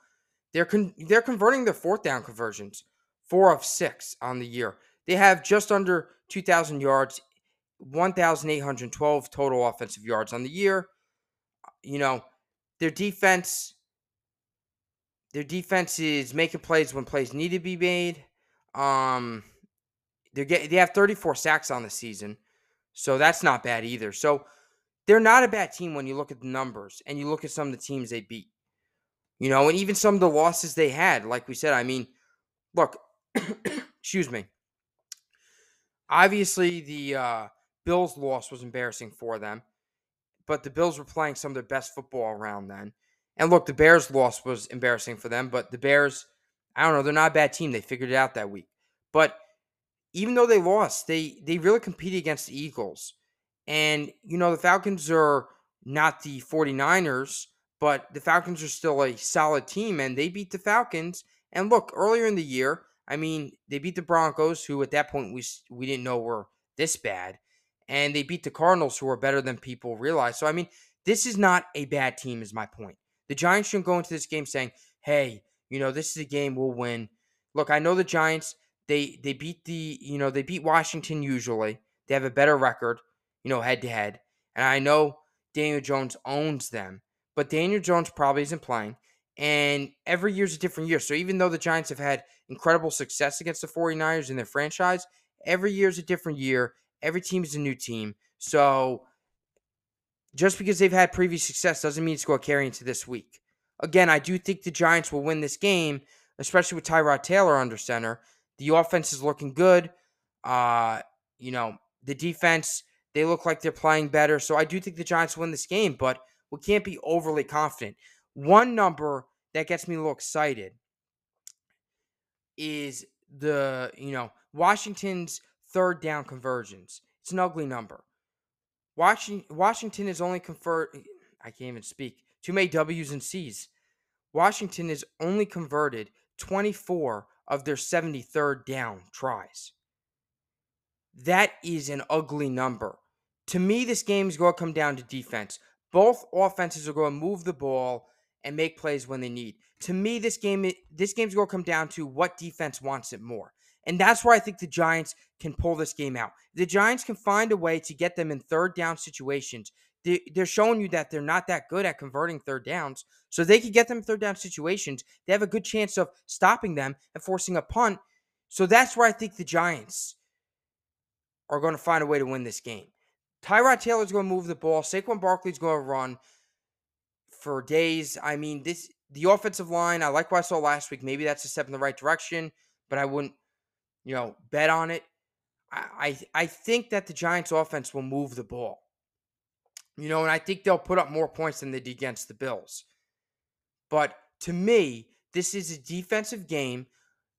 they're con- they're converting their fourth down conversions, four of six on the year. They have just under 2,000 yards, 1,812 total offensive yards on the year. You know, their defense their defense is making plays when plays need to be made. Um, they get they have 34 sacks on the season, so that's not bad either. So they're not a bad team when you look at the numbers and you look at some of the teams they beat. You know, and even some of the losses they had, like we said. I mean, look, [COUGHS] excuse me. Obviously, the uh, Bills' loss was embarrassing for them, but the Bills were playing some of their best football around then. And look, the Bears' loss was embarrassing for them, but the Bears, I don't know, they're not a bad team. They figured it out that week. But even though they lost, they they really competed against the Eagles. And, you know, the Falcons are not the 49ers, but the Falcons are still a solid team, and they beat the Falcons. And look, earlier in the year, I mean, they beat the Broncos, who at that point we we didn't know were this bad, and they beat the Cardinals, who are better than people realize. So I mean, This is not a bad team, is my point. The Giants shouldn't go into this game saying, hey, you know, this is a game we'll win. Look, I know the Giants, they they beat the, you know, they beat Washington usually. They have a better record, you know, head to head. And I know Daniel Jones owns them, but Daniel Jones probably isn't playing. And every year's a different year. So even though the Giants have had incredible success against the 49ers in their franchise, every year is a different year. Every team is a new team. So just because they've had previous success doesn't mean it's going to carry into this week. Again, I do think the Giants will win this game, especially with Tyrod Taylor under center. The offense is looking good. Uh, you know, the defense, they look like they're playing better. So I do think the Giants win this game, but we can't be overly confident. One number that gets me a little excited is the, you know, Washington's third down conversions. It's an ugly number. Washington, is only convert. I can't even speak. Too many W's and C's. Washington is only converted 24 of their 73rd down tries. That is an ugly number. To me, this game is going to come down to defense. Both offenses are going to move the ball and make plays when they need. To me, this game this game's going to come down to what defense wants it more. And that's where I think the Giants can pull this game out. The Giants can find a way to get them in third down situations. They're showing you that they're not that good at converting third downs. So they could get them third down situations. They have a good chance of stopping them and forcing a punt. So that's where I think the Giants are going to find a way to win this game. Tyrod Taylor's going to move the ball. Saquon Barkley's going to run for days. I mean, this the offensive line. I like what I saw last week. Maybe that's a step in the right direction, but I wouldn't you know, bet on it. I, I, I think that the Giants offense will move the ball. You know, and I think they'll put up more points than they did against the Bills. But to me, this is a defensive game.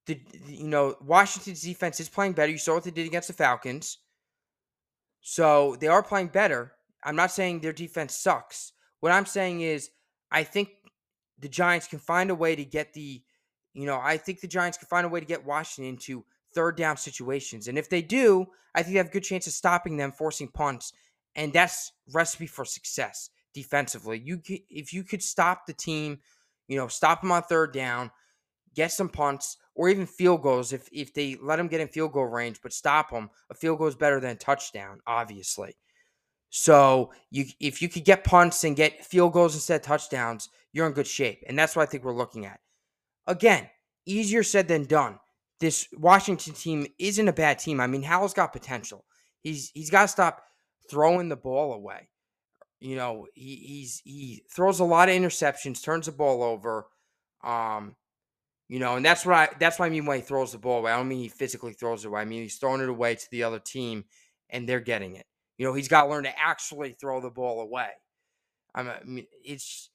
The, you know, Washington's defense is playing better. You saw what they did against the Falcons. So they are playing better. I'm not saying their defense sucks. What I'm saying is, I think the Giants can find a way to get the, you know, I think the Giants can find a way to get Washington to third down situations. And if they do, I think they have a good chance of stopping them, forcing punts. And that's recipe for success defensively. You if you could stop the team, you know, stop them on third down, get some punts or even field goals if if they let them get in field goal range, but stop them. A field goal is better than a touchdown, obviously. So you if you could get punts and get field goals instead of touchdowns, you're in good shape. And that's what I think we're looking at. Again, easier said than done this Washington team isn't a bad team. I mean, Howell's got potential. He's he's got to stop throwing the ball away. You know, he he's he throws a lot of interceptions, turns the ball over. Um, you know, and that's what I that's what I mean when he throws the ball away. I don't mean he physically throws it away. I mean he's throwing it away to the other team and they're getting it. You know, he's got to learn to actually throw the ball away. I mean, it's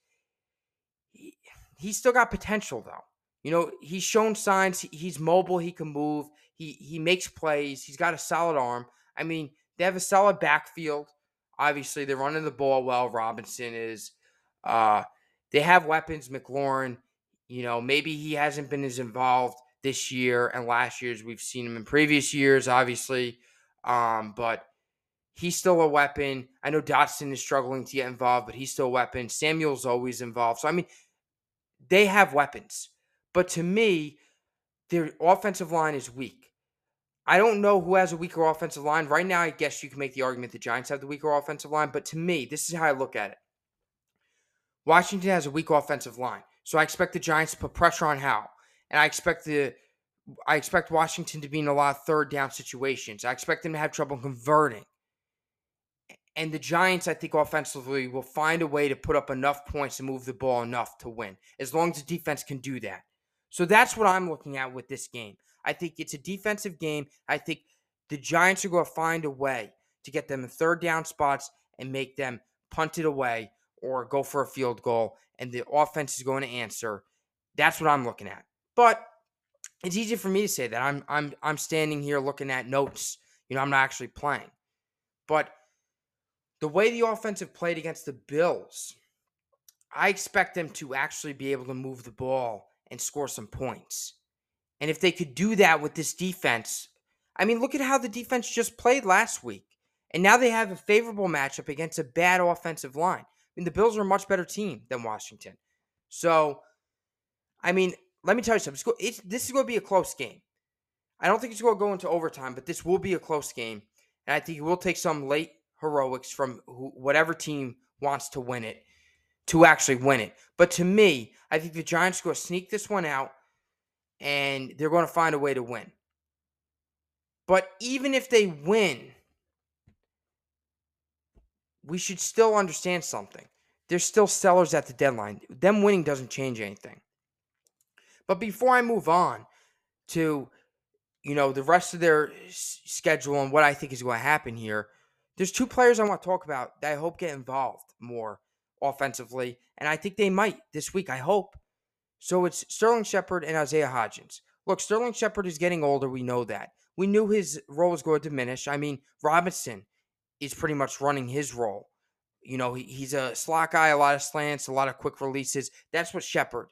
he, he's still got potential though. You know, he's shown signs. He's mobile. He can move. He he makes plays. He's got a solid arm. I mean, they have a solid backfield. Obviously, they're running the ball well. Robinson is. Uh, they have weapons. McLaurin. You know, maybe he hasn't been as involved this year and last year as we've seen him in previous years. Obviously, um, but he's still a weapon. I know Dotson is struggling to get involved, but he's still a weapon. Samuel's always involved. So I mean, they have weapons. But to me, their offensive line is weak. I don't know who has a weaker offensive line. Right now, I guess you can make the argument the Giants have the weaker offensive line. But to me, this is how I look at it. Washington has a weak offensive line. So I expect the Giants to put pressure on Howell. And I expect the I expect Washington to be in a lot of third down situations. I expect them to have trouble converting. And the Giants, I think, offensively will find a way to put up enough points to move the ball enough to win, as long as the defense can do that. So that's what I'm looking at with this game. I think it's a defensive game. I think the Giants are going to find a way to get them in third down spots and make them punt it away or go for a field goal, and the offense is going to answer. That's what I'm looking at. But it's easy for me to say that. I'm I'm I'm standing here looking at notes. You know, I'm not actually playing. But the way the offensive played against the Bills, I expect them to actually be able to move the ball and score some points. And if they could do that with this defense, I mean, look at how the defense just played last week. And now they have a favorable matchup against a bad offensive line. I mean, the Bills are a much better team than Washington. So, I mean, let me tell you something. This is going to be a close game. I don't think it's going to go into overtime, but this will be a close game. And I think it will take some late heroics from whatever team wants to win it to actually win it. But to me, I think the Giants are going to sneak this one out and they're going to find a way to win. But even if they win, we should still understand something. There's still sellers at the deadline. Them winning doesn't change anything. But before I move on to, you know, the rest of their schedule and what I think is going to happen here, there's two players I want to talk about that I hope get involved more offensively, and I think they might this week. I hope. So it's Sterling Shepard and Isaiah Hodgins. Look, Sterling Shepard is getting older. We know that. We knew his role was going to diminish. I mean, Robinson is pretty much running his role. You know, he, he's a slot guy, a lot of slants, a lot of quick releases. That's what Shepard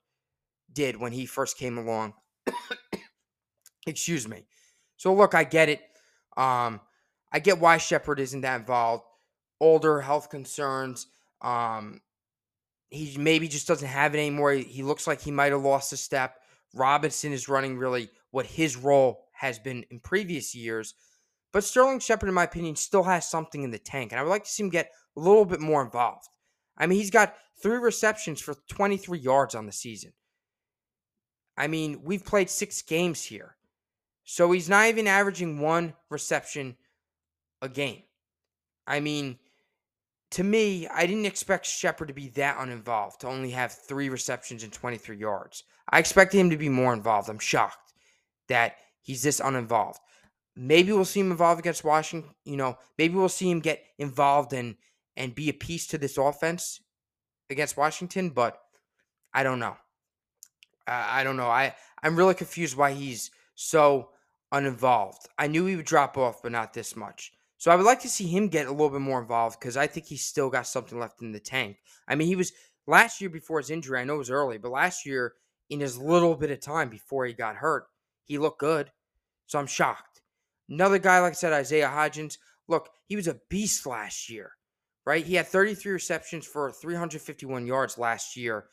did when he first came along. [COUGHS] Excuse me. So look, I get it. Um, I get why Shepard isn't that involved. Older health concerns. Um, he maybe just doesn't have it anymore. He, looks like he might have lost a step. Robinson is running really what his role has been in previous years. But Sterling Shepard, in my opinion, still has something in the tank. And I would like to see him get a little bit more involved. I mean, he's got three receptions for 23 yards on the season. I mean, we've played six games here. So he's not even averaging one reception a game. I mean, to me, I didn't expect Shepard to be that uninvolved, to only have three receptions and 23 yards. I expected him to be more involved. I'm shocked that he's this uninvolved. Maybe we'll see him involved against Washington. You know, maybe we'll see him get involved and and be a piece to this offense against Washington, but I don't know. Uh, I don't know. I I'm really confused why he's so uninvolved. I knew he would drop off, but not this much. So I would like to see him get a little bit more involved because I think he's still got something left in the tank. I mean, he was last year before his injury. I know it was early, but last year in his little bit of time before he got hurt, he looked good. So I'm shocked. Another guy, like I said, Isaiah Hodgins. Look, he was a beast last year, right? He had 33 receptions for 351 yards last year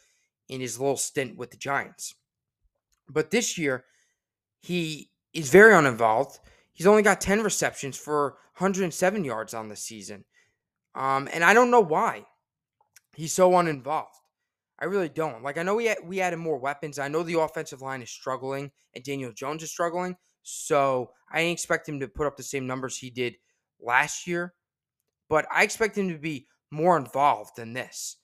in his little stint with the Giants. But this year, he is very uninvolved. He's only got 10 receptions for 107 yards on the season. Um, and I don't know why he's so uninvolved. I really don't. Like I know we had, we added more weapons. I know the offensive line is struggling and Daniel Jones is struggling. So I expect him to put up the same numbers he did last year, but I expect him to be more involved than this.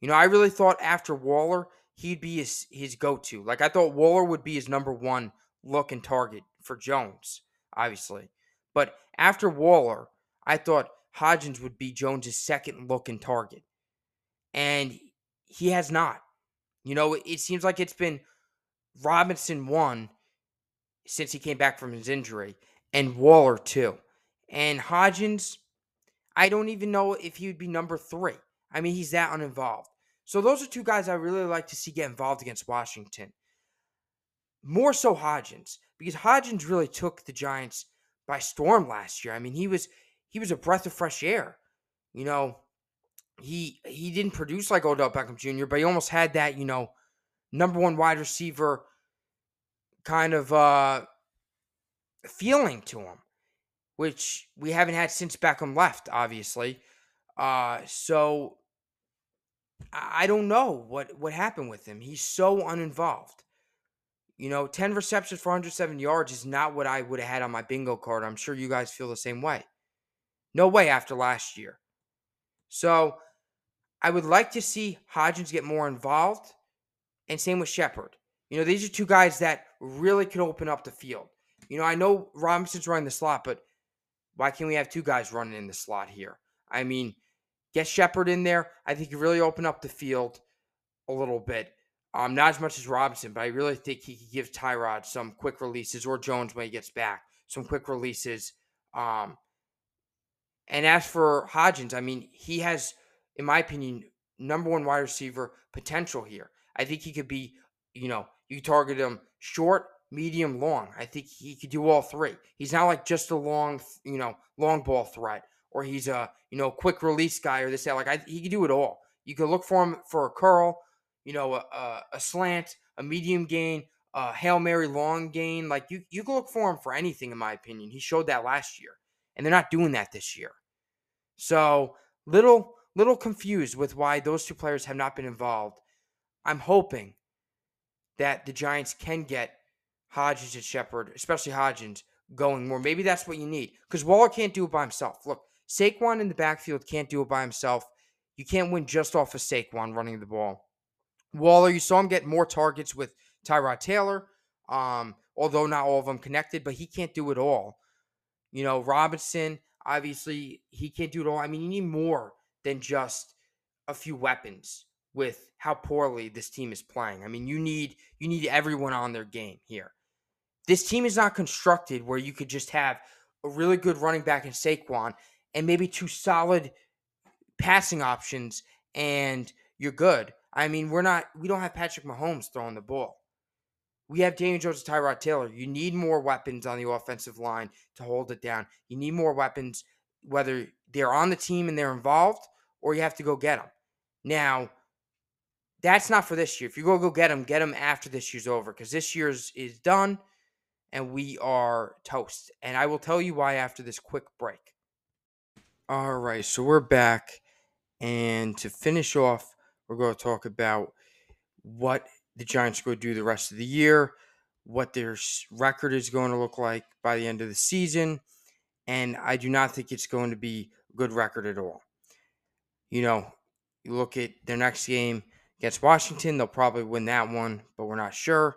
You know, I really thought after Waller, he'd be his his go-to. Like I thought Waller would be his number one look and target for Jones, obviously. But after Waller, I thought Hodgins would be Jones's second look and target. And he has not. You know, it seems like it's been Robinson one since he came back from his injury, and Waller two. And Hodgins, I don't even know if he would be number three. I mean, he's that uninvolved. So those are two guys I really like to see get involved against Washington. More so Hodgins, because Hodgins really took the Giants by storm last year. I mean, he was he was a breath of fresh air. You know, he he didn't produce like Odell Beckham Jr., but he almost had that, you know, number one wide receiver kind of uh feeling to him, which we haven't had since Beckham left, obviously. Uh so I don't know what what happened with him. He's so uninvolved. You know, 10 receptions for 107 yards is not what I would have had on my bingo card. I'm sure you guys feel the same way. No way after last year. So I would like to see Hodgins get more involved, and same with Shepard. You know, these are two guys that really could open up the field. You know, I know Robinson's running the slot, but why can't we have two guys running in the slot here? I mean, get Shepard in there. I think you really open up the field a little bit. Um, not as much as Robinson, but I really think he could give Tyrod some quick releases or Jones when he gets back, some quick releases. Um, and as for Hodgins, I mean, he has, in my opinion, number one wide receiver potential here. I think he could be, you know, you target him short, medium, long. I think he could do all three. He's not like just a long, you know, long ball threat, or he's a, you know, quick release guy or this, that. Like, I, he could do it all. You could look for him for a curl, you know, a, a, slant, a medium gain, a hail mary long gain. Like you, you can look for him for anything, in my opinion. He showed that last year, and they're not doing that this year. So little, little confused with why those two players have not been involved. I'm hoping that the Giants can get Hodgins and Shepard, especially Hodgins, going more. Maybe that's what you need because Waller can't do it by himself. Look, Saquon in the backfield can't do it by himself. You can't win just off of Saquon running the ball. Waller, you saw him get more targets with Tyrod Taylor, um, although not all of them connected, but he can't do it all. You know, Robinson, obviously, he can't do it all. I mean, you need more than just a few weapons with how poorly this team is playing. I mean, you need you need everyone on their game here. This team is not constructed where you could just have a really good running back in Saquon and maybe two solid passing options and you're good. I mean, we're not we don't have Patrick Mahomes throwing the ball. We have Daniel Jones and Tyrod Taylor. You need more weapons on the offensive line to hold it down. You need more weapons, whether they're on the team and they're involved, or you have to go get them. Now, that's not for this year. If you go go get them, get them after this year's over, because this year's is done, and we are toast. And I will tell you why after this quick break. All right, so we're back, and to finish off, we're going to talk about what the Giants are going to do the rest of the year, what their record is going to look like by the end of the season, and I do not think it's going to be a good record at all. You know, you look at their next game against Washington, they'll probably win that one, but we're not sure.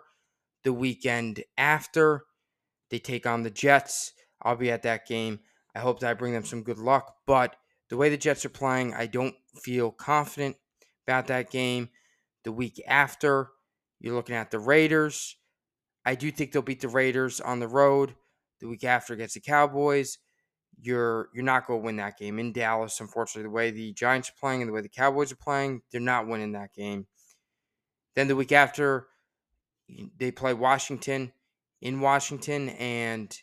The weekend after, they take on the Jets. I'll be at that game. I hope that I bring them some good luck, but the way the Jets are playing, I don't feel confident about that game. The week after, you're looking at the Raiders. I do think they'll beat the Raiders on the road. The week after against the Cowboys, you're you're not going to win that game in Dallas. Unfortunately, the way the Giants are playing and the way the Cowboys are playing, they're not winning that game. Then the week after, they play Washington in Washington, and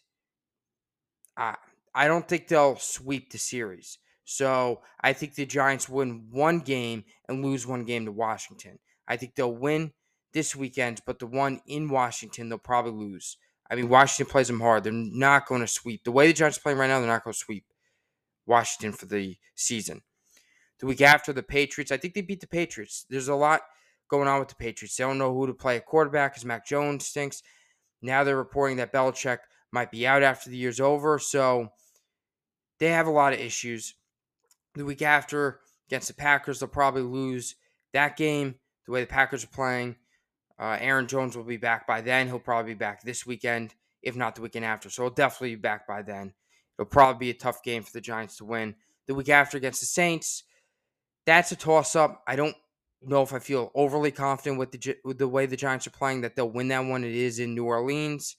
I I don't think they'll sweep the series. So I think the Giants win one game and lose one game to Washington. I think they'll win this weekend, but the one in Washington they'll probably lose. I mean, Washington plays them hard. They're not going to sweep. The way the Giants are playing right now, they're not going to sweep Washington for the season. The week after the Patriots, I think they beat the Patriots. There's a lot going on with the Patriots. They don't know who to play at quarterback because Mac Jones stinks. Now they're reporting that Belichick might be out after the year's over. So they have a lot of issues. The week after against the Packers, they'll probably lose that game the way the Packers are playing. Uh, Aaron Jones will be back by then. He'll probably be back this weekend, if not the weekend after. So he'll definitely be back by then. It'll probably be a tough game for the Giants to win. The week after against the Saints, that's a toss up. I don't know if I feel overly confident with the with the way the Giants are playing that they'll win that one. It is in New Orleans.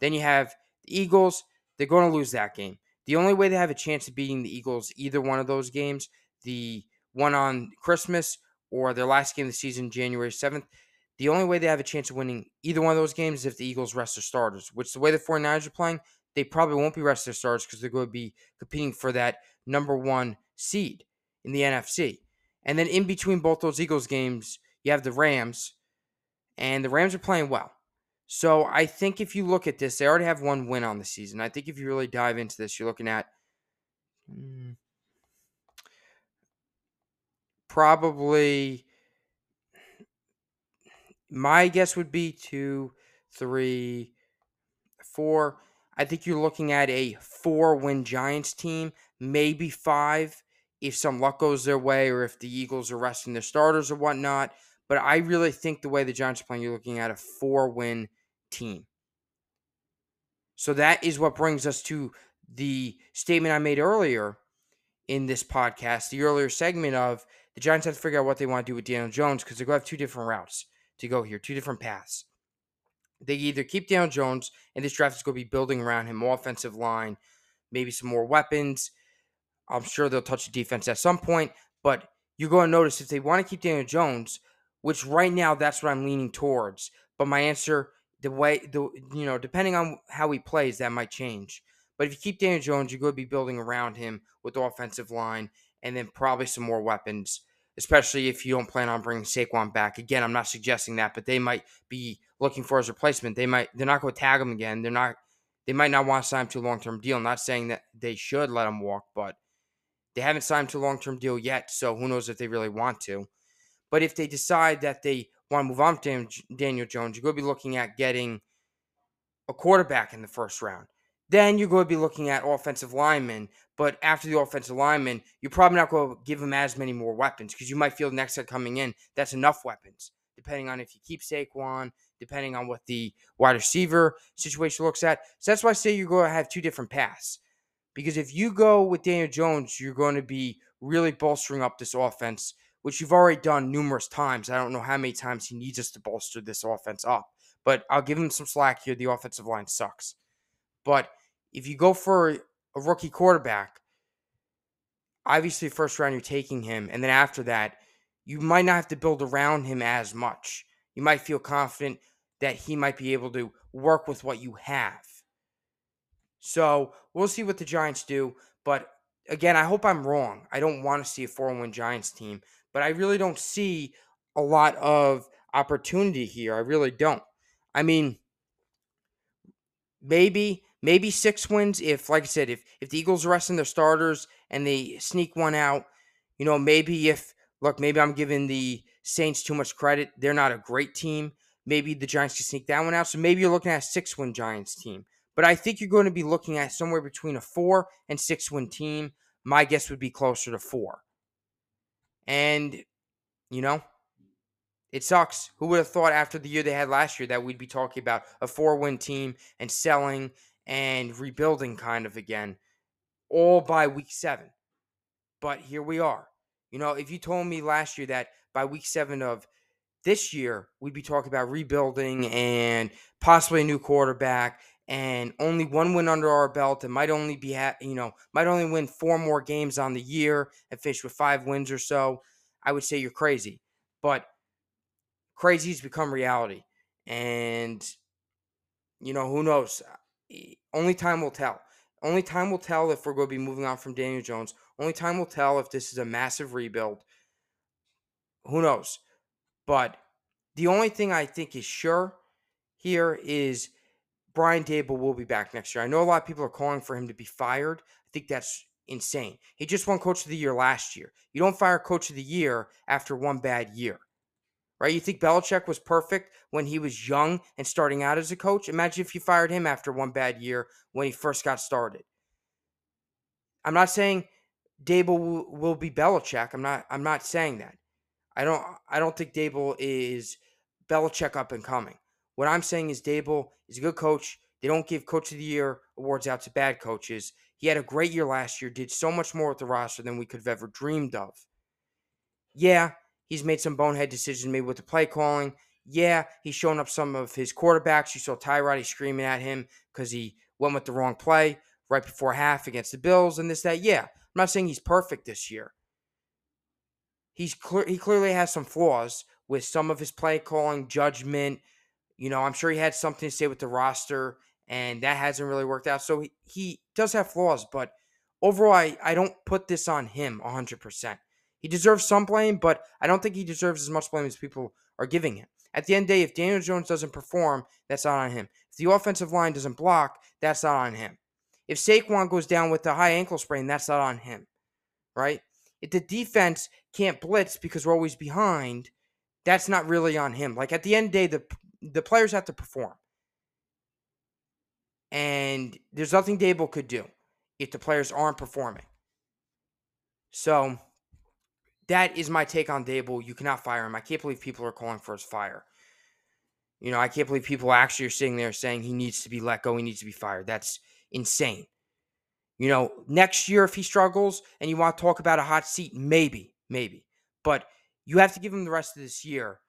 Then you have the Eagles. They're going to lose that game. The only way they have a chance of beating the Eagles, either one of those games, the one on Christmas or their last game of the season, January 7th, the only way they have a chance of winning either one of those games is if the Eagles rest their starters, which the way the 49ers are playing, they probably won't be resting their starters because they're going to be competing for that number one seed in the NFC. And then in between both those Eagles games, you have the Rams, and the Rams are playing well. So I think if you look at this, they already have one win on the season. I think if you really dive into this, you're looking at mm, probably my guess would be two, three, four. I think you're looking at a four win Giants team, maybe five if some luck goes their way or if the Eagles are resting their starters or whatnot. But I really think the way the Giants are playing, you're looking at a four win team. So that is what brings us to the statement I made earlier in this podcast, the earlier segment of the Giants have to figure out what they want to do with Daniel Jones because they're going to have two different routes to go here, two different paths. They either keep Daniel Jones, and this draft is going to be building around him, more offensive line, maybe some more weapons. I'm sure they'll touch the defense at some point, but you're going to notice if they want to keep Daniel Jones, which right now that's what I'm leaning towards. But my answer, the way the you know, depending on how he plays, that might change. But if you keep Daniel Jones, you're going to be building around him with the offensive line and then probably some more weapons. especially if you don't plan on bringing Saquon back. Again, I'm not suggesting that, but they might be looking for his replacement. They might they're not going to tag him again. They're not they might not want to sign him to a long term deal. I'm not saying that they should let him walk, but they haven't signed to a long term deal yet. So who knows if they really want to. But if they decide that they want to move on to Daniel Jones, you're going to be looking at getting a quarterback in the first round. Then you're going to be looking at offensive linemen. But after the offensive lineman, you're probably not going to give them as many more weapons because you might feel next guy coming in, that's enough weapons, depending on if you keep Saquon, depending on what the wide receiver situation looks at. So that's why I say you're going to have two different paths. Because if you go with Daniel Jones, you're going to be really bolstering up this offense, which you've already done numerous times. I don't know how many times he needs us to bolster this offense up, but I'll give him some slack here. The offensive line sucks. But if you go for a rookie quarterback, obviously first round you're taking him, and then after that, you might not have to build around him as much. You might feel confident that he might be able to work with what you have. So we'll see what the Giants do. But again, I hope I'm wrong. I don't want to see a 4 1 Giants team, but I really don't see a lot of opportunity here. I really don't. I mean, maybe maybe six wins if like i said if if the eagles are resting their starters and they sneak one out you know maybe if look maybe i'm giving the saints too much credit they're not a great team maybe the giants can sneak that one out so maybe you're looking at a six win giants team but i think you're going to be looking at somewhere between a four and six win team my guess would be closer to four and you know it sucks. Who would have thought after the year they had last year that we'd be talking about a four win team and selling and rebuilding kind of again, all by week seven? But here we are. You know, if you told me last year that by week seven of this year, we'd be talking about rebuilding and possibly a new quarterback and only one win under our belt and might only be, ha- you know, might only win four more games on the year and finish with five wins or so, I would say you're crazy. But crazy's become reality. And, you know, who knows? Only time will tell. Only time will tell if we're going to be moving on from Daniel Jones. Only time will tell if this is a massive rebuild. Who knows? But the only thing I think is sure here is Brian Daboll will be back next year. I know a lot of people are calling for him to be fired. I think that's insane. He just won Coach of the Year last year. You don't fire Coach of the Year after one bad year right? You think Belichick was perfect when he was young and starting out as a coach? Imagine if you fired him after one bad year when he first got started. I'm not saying Daboll will, be Belichick. I'm not. I'm not saying that. I don't. I don't think Daboll is Belichick up and coming. What I'm saying is Daboll is a good coach. They don't give Coach of the Year awards out to bad coaches. He had a great year last year. Did so much more with the roster than we could have ever dreamed of. Yeah, He's made some bonehead decisions maybe with the play calling. Yeah, he's shown up some of his quarterbacks. You saw Tyrod screaming at him because he went with the wrong play right before half against the Bills and this, that. Yeah, I'm not saying he's perfect this year. He's clear, he clearly has some flaws with some of his play calling, judgment. You know, I'm sure he had something to say with the roster, and that hasn't really worked out. So he, he does have flaws, but overall, I, I don't put this on him 100%. He deserves some blame, but I don't think he deserves as much blame as people are giving him. At the end of the day, if Daniel Jones doesn't perform, that's not on him. If the offensive line doesn't block, that's not on him. If Saquon goes down with a high ankle sprain, that's not on him, right? If the defense can't blitz because we're always behind, that's not really on him. Like at the end of the day, the the players have to perform, and there's nothing Daboll could do if the players aren't performing. So that is my take on Daboll. You cannot fire him. I can't believe people are calling for his fire. You know, I can't believe people actually are sitting there saying he needs to be let go, he needs to be fired. That's insane. You know, next year if he struggles and you want to talk about a hot seat, maybe, maybe. But you have to give him the rest of this year.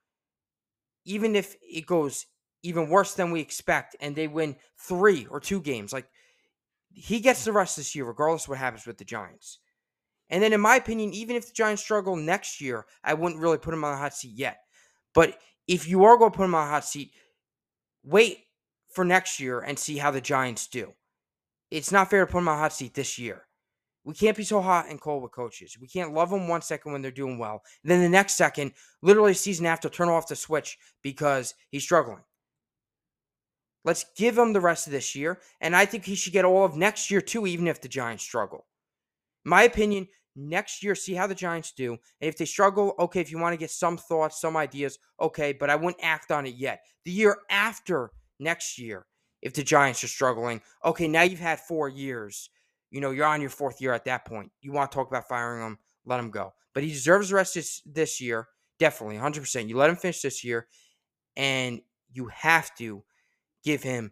Even if it goes even worse than we expect and they win three or two games, like he gets mm. the rest this year, regardless of what happens with the Giants. And then, in my opinion, even if the Giants struggle next year, I wouldn't really put him on the hot seat yet. But if you are going to put him on the hot seat, wait for next year and see how the Giants do. It's not fair to put him on the hot seat this year. We can't be so hot and cold with coaches. We can't love them one second when they're doing well. And then the next second, literally season after, turn off the switch because he's struggling. Let's give him the rest of this year. And I think he should get all of next year too, even if the Giants struggle. My opinion, next year, see how the Giants do. And if they struggle, okay, if you want to get some thoughts, some ideas, okay, but I wouldn't act on it yet. The year after next year, if the Giants are struggling, okay, now you've had four years. You know, you're on your fourth year at that point. You want to talk about firing him, let him go. But he deserves the rest this, this year, definitely, 100%. You let him finish this year, and you have to give him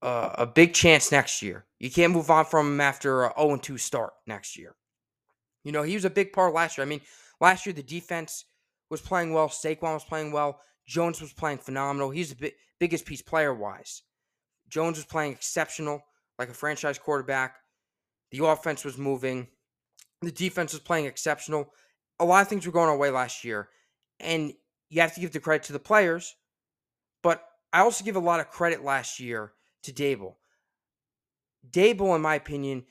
a big chance next year. You can't move on from him after a 0 2 start next year. You know, he was a big part last year. I mean, last year the defense was playing well, Saquon was playing well, Jones was playing phenomenal. He's the bi- biggest piece player wise. Jones was playing exceptional, like a franchise quarterback. The offense was moving. The defense was playing exceptional. A lot of things were going our way last year. And you have to give the credit to the players. But I also give a lot of credit last year to Daboll. Daboll, in my opinion,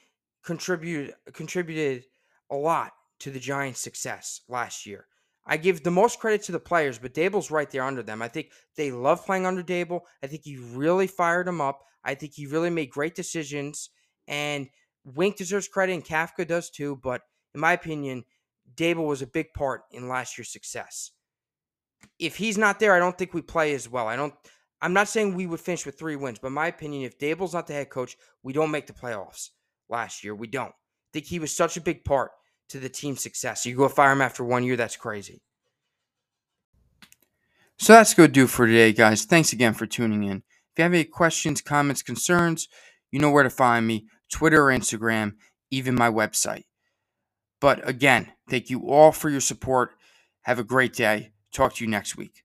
contributed contributed a lot to the Giants' success last year. I give the most credit to the players, but Daboll's right there under them. I think they love playing under Daboll. I think he really fired them up. I think he really made great decisions. And Wink deserves credit, and Kafka does too. But in my opinion, Daboll was a big part in last year's success. If he's not there, I don't think we play as well. I don't. I'm not saying we would finish with three wins, but my opinion, if Daboll's not the head coach, we don't make the playoffs last year. We don't. I think he was such a big part to the team's success. You go fire him after one year, that's crazy. So that's going to do for today, guys. Thanks again for tuning in. If you have any questions, comments, concerns, you know where to find me Twitter Instagram, even my website. But again, thank you all for your support. Have a great day. Talk to you next week.